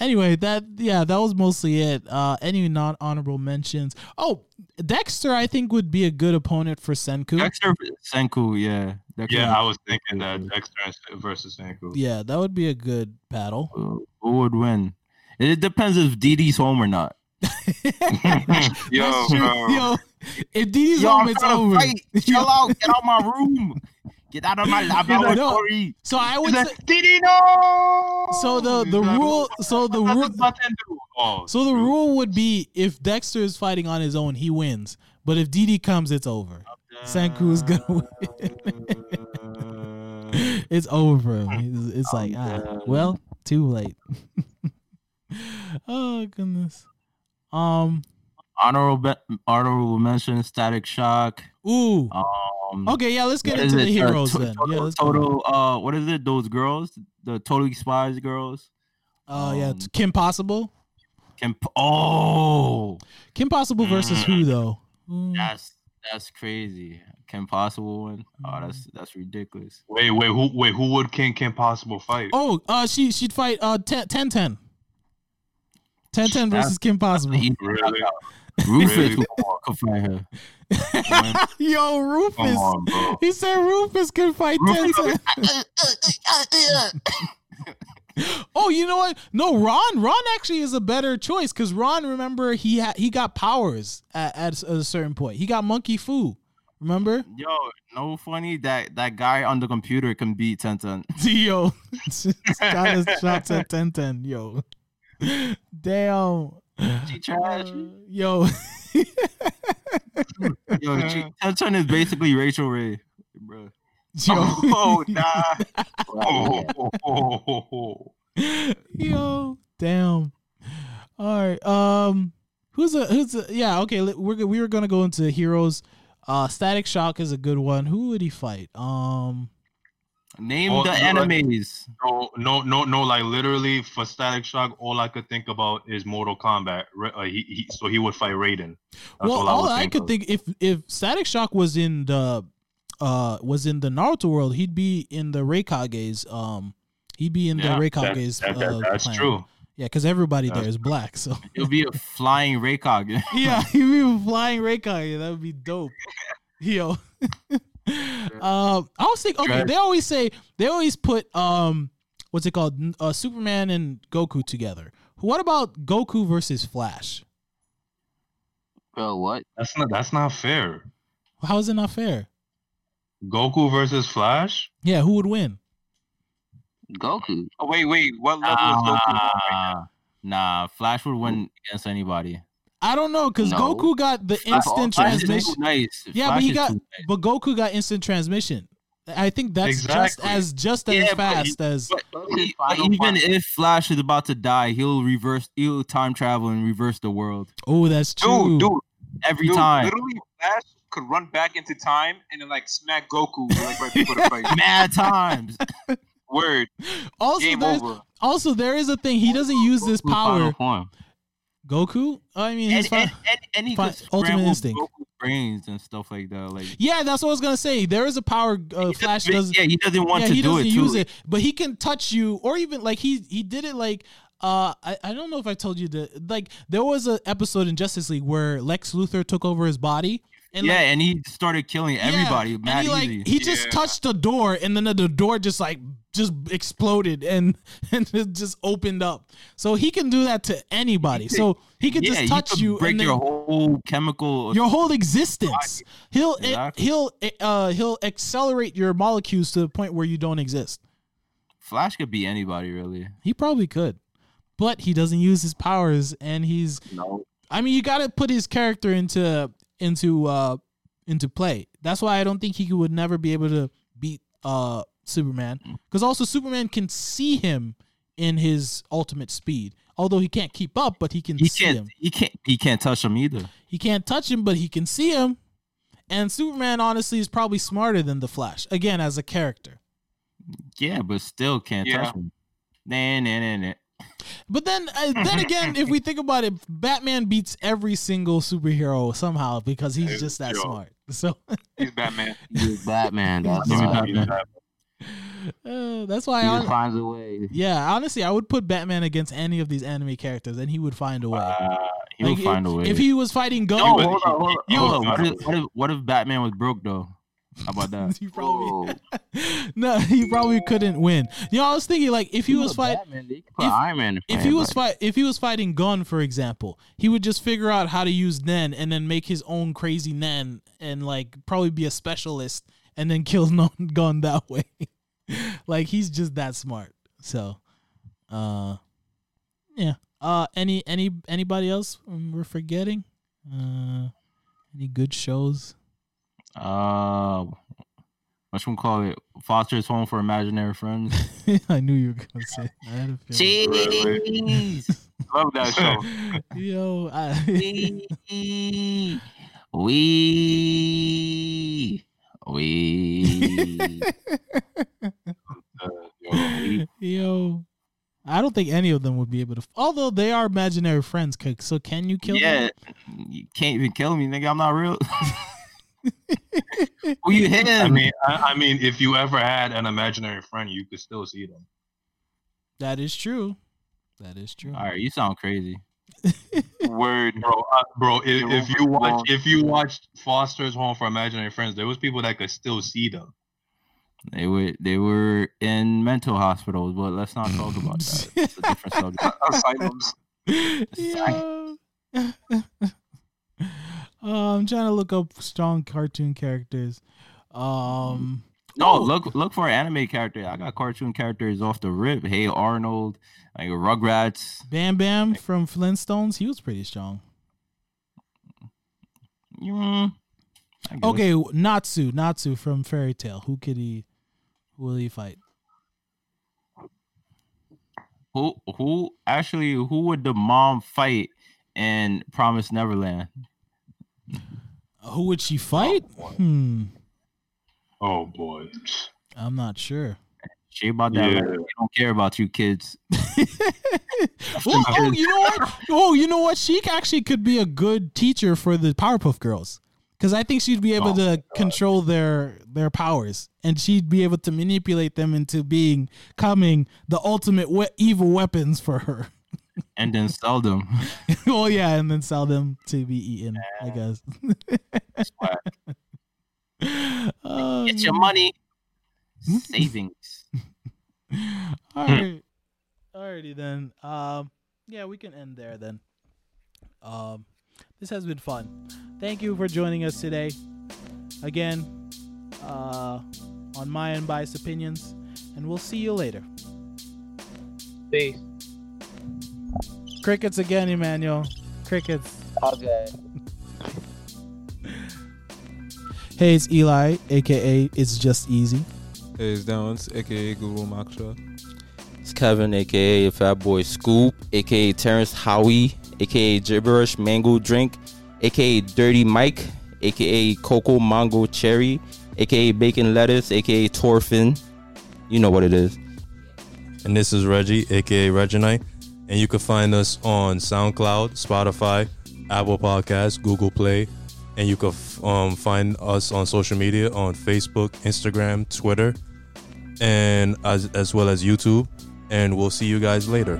anyway, that yeah, that was mostly it. Uh any non honorable mentions. Oh, Dexter I think would be a good opponent for Senku. Dexter Senku, yeah. Dexter, Yeah, I was thinking that Dexter versus Senku. Yeah, that would be a good battle. Uh, who would win? It depends if Dee Dee's home or not. <laughs> <laughs> Yo, That's true. bro. Yo, if Dee Dee's Yo, home, I'm it's trying over. fight. Chill out. Get out my room. <laughs> Get out of my <laughs> laboratory. So I would He's say, like, so the the rule so the rule does button do? So the rule would be if Dexter is fighting on his own, he wins. But if Dee Dee comes, it's over. Senku's gonna win. <laughs> it's over. It's, it's like ah, well, too late. <laughs> oh goodness. Um. Honorable honorable mention: Static Shock. Ooh. Um, Okay. Yeah. Let's get into the it? Uh, heroes to- then. Total, Yeah. Let's total uh, what is it? Those girls, the Totally Spies girls. Oh yeah. um, Kim Possible. Can oh, Kim Possible versus who though? Mm. that's that's crazy. Can possible win? Oh, that's that's ridiculous. Wait, wait, who, wait, who would King Kim Possible fight? Oh, uh, she she'd fight uh 10 10 10. Tenten versus Kim Possible. <laughs> Really? Knockout. Rufus Really? could, could fight her. Yo, Rufus. on. He said Rufus could fight 10 Rufus- uh, uh, uh, <laughs> Oh, you know what? No, Ron. Ron actually is a better choice because Ron, remember, he had he got powers at, at a certain point. He got monkey foo. Remember? Yo, no funny that that guy on the computer can beat Tenten. <laughs> Yo, <laughs> got his shots at Tenten. Yo, damn. <laughs> She trash. Uh, yo, <laughs> Yo, she, Tenten is basically Rachael Ray, bro. yo, <laughs> Oh, nah. Oh, oh, oh, oh, oh. yo, damn. All right. Um, who's a who's a yeah? Okay, we're we were gonna go into heroes. Uh, Static Shock is a good one. Who would he fight? Um, Name Oh, the enemies. No, no, no, no. Like literally, for Static Shock, all I could think about is Mortal Kombat. Uh, he, he, so he would fight Raiden. That's well, all would I, could of. think if if Static Shock was in the uh was in the Naruto world, he'd be in the Raikage's. Um, he'd be in Yeah, the that- Raikage's. that- that- uh, that's clan. true. Yeah, because everybody there That's is black. So he'll be a <laughs> flying Raikage. yeah, he'd be a flying Reikage. That would be dope. <laughs> Yo. <laughs> <laughs> um, I was thinking. Okay, they always say they always put um, what's it called? Uh, Superman and Goku together. What about Goku versus Flash? Bro, what? That's not that's not fair. How is it not fair? Goku versus Flash. Yeah, who would win? Goku. Oh, wait, wait. What level is Goku on right now? Nah, nah, Flash would win against anybody. I don't know because No. Goku got the instant Flash transmission. nice. Yeah, Flash but he got, nice. but Goku got instant transmission. I think that's just as just as Yeah, but fast as. But, Goku's e- but <laughs> final even fight. if Flash is about to die, he'll reverse. He'll time travel and reverse the world Oh, that's true. Dude, dude, every dude, time. literally, Flash could run back into time and then like smack Goku like right before the fight. <laughs> Mad times. Word, <laughs> Also, game there's, over. also there is a thing he doesn't use this Goku's final power. Goku. I mean, his and, and, and, and he Ultimate Instinct. Brains and stuff like that. Like yeah, that's what I was gonna say. There is a power uh, Flash doesn't- Yeah, he doesn't want yeah, to he do doesn't it. use too. it, but he can touch you, or even like he he did it like uh I, I don't know if I told you that like there was an episode in Justice League where Lex Luthor took over his body. And yeah, like, and he started killing yeah, everybody. and Mad he like easy. he just Yeah. touched the door, and then the, the door just like just exploded and <laughs> and it just opened up. So he can do that to anybody. So he can yeah, just touch you break then your whole chemical. your whole existence. He'll Exactly. he'll uh he'll accelerate your molecules to the point where you don't exist. Flash could be anybody, really. He probably could, but he doesn't use his powers, and he's. No. I mean, you got to put his character into into uh into play. That's why I don't think he would never be able to beat uh Superman, because also Superman can see him in his ultimate speed. Although he can't keep up, but he can He see him. He can't. He can't touch him either. He can't touch him, but he can see him. And Superman, honestly, is probably smarter than the Flash. Again, as a character. Yeah, but still can't Yeah. touch him. Nah, nah, nah, nah. But then, uh, <laughs> then again, if we think about it, Batman beats every single superhero somehow because he's just that Yo. smart. <laughs> So He's Batman. He's Batman. <laughs> That's Give me why. Batman. Uh, <laughs> that's why, He I, finds a way. yeah, honestly, I would put Batman against any of these anime characters, and he would find a way. Uh, he Like, will find a way. If he was fighting Gon, no, hold on, hold on, he hold on. What if, <laughs> what if what if Batman was broke though? How about that? <laughs> he probably no, he probably couldn't win. You know, I was thinking like if he was fight, could put if- if he was fight if he was fighting Gon, for example, he would just figure out how to use Nen and then make his own crazy Nen and like probably be a specialist and then <laughs> kill non Gon that way. like he's just that smart. So, uh, yeah. Uh, any any anybody else we're forgetting? Uh, any good shows? Uh, what you call it? Foster's Home for Imaginary Friends. <laughs> I knew you were gonna say. I had a feeling. Cheese. <laughs> Love that show. Yo, I, we we we. Yo, Yo, I don't think any of them would be able to. Although they are imaginary friends, c- so can you kill them? yeah, them? you can't even kill me, nigga. I'm not real. <laughs> Who you hit I mean, I, I mean, if you ever had an imaginary friend, you could still see them. That is true. That is true. All right, you sound crazy. Word. Bro, uh, bro, if, You're if you watch, if you watched Foster's Home for Imaginary Friends, there was people that could still see them. They were they were in mental hospitals, but let's not talk about that. It's a different <laughs> subject. Asylums. Yo. Uh, <laughs> I'm trying to look up strong cartoon characters. Um, No, Oh. look look for an anime character. I got cartoon characters off the rip. Hey Arnold, like Rugrats. Bam Bam from Flintstones. He was pretty strong. Mm, Okay, Natsu, Natsu from Fairy Tail. Who could he? Who will he fight? Who who actually who would the mom fight in Promise Neverland? Who would she fight? Hmm, Oh boy. I'm not sure. She about that. Yeah. like, we don't care about you kids. <laughs> oh, oh, you know what? Oh, you know what? She actually could be a good teacher for the Powerpuff Girls because I think she'd be able Oh, to control their their powers, and she'd be able to manipulate them into being coming the ultimate we- evil weapons for her. <laughs> and then sell them. <laughs> well, yeah, and then sell them to be eaten. I guess. Get your money. Savings. <laughs> All right. Alrighty then. Um yeah, we can end there then. Um, this has been fun. Thank you for joining us today. Again, uh, on my unbiased opinions, and we'll see you later. Peace. Crickets again, Emmanuel. Crickets. Okay. Hey, it's Eli, aka It's Just Easy. Hey, it's Downs, aka Google Moksha. It's Kevin, aka Fat Boy Scoop, aka Terrence Howie, aka Gibberish Mango Drink, aka Dirty Mike, aka Cocoa Mango Cherry, aka Bacon Lettuce, aka Torfin. You know what it is. And this is Reggie, aka Reginite. And you can find us on SoundCloud, Spotify, Apple Podcasts, Google Play. And you can um, find us on social media on Facebook, Instagram, Twitter, and as, as well as YouTube. And we'll see you guys later.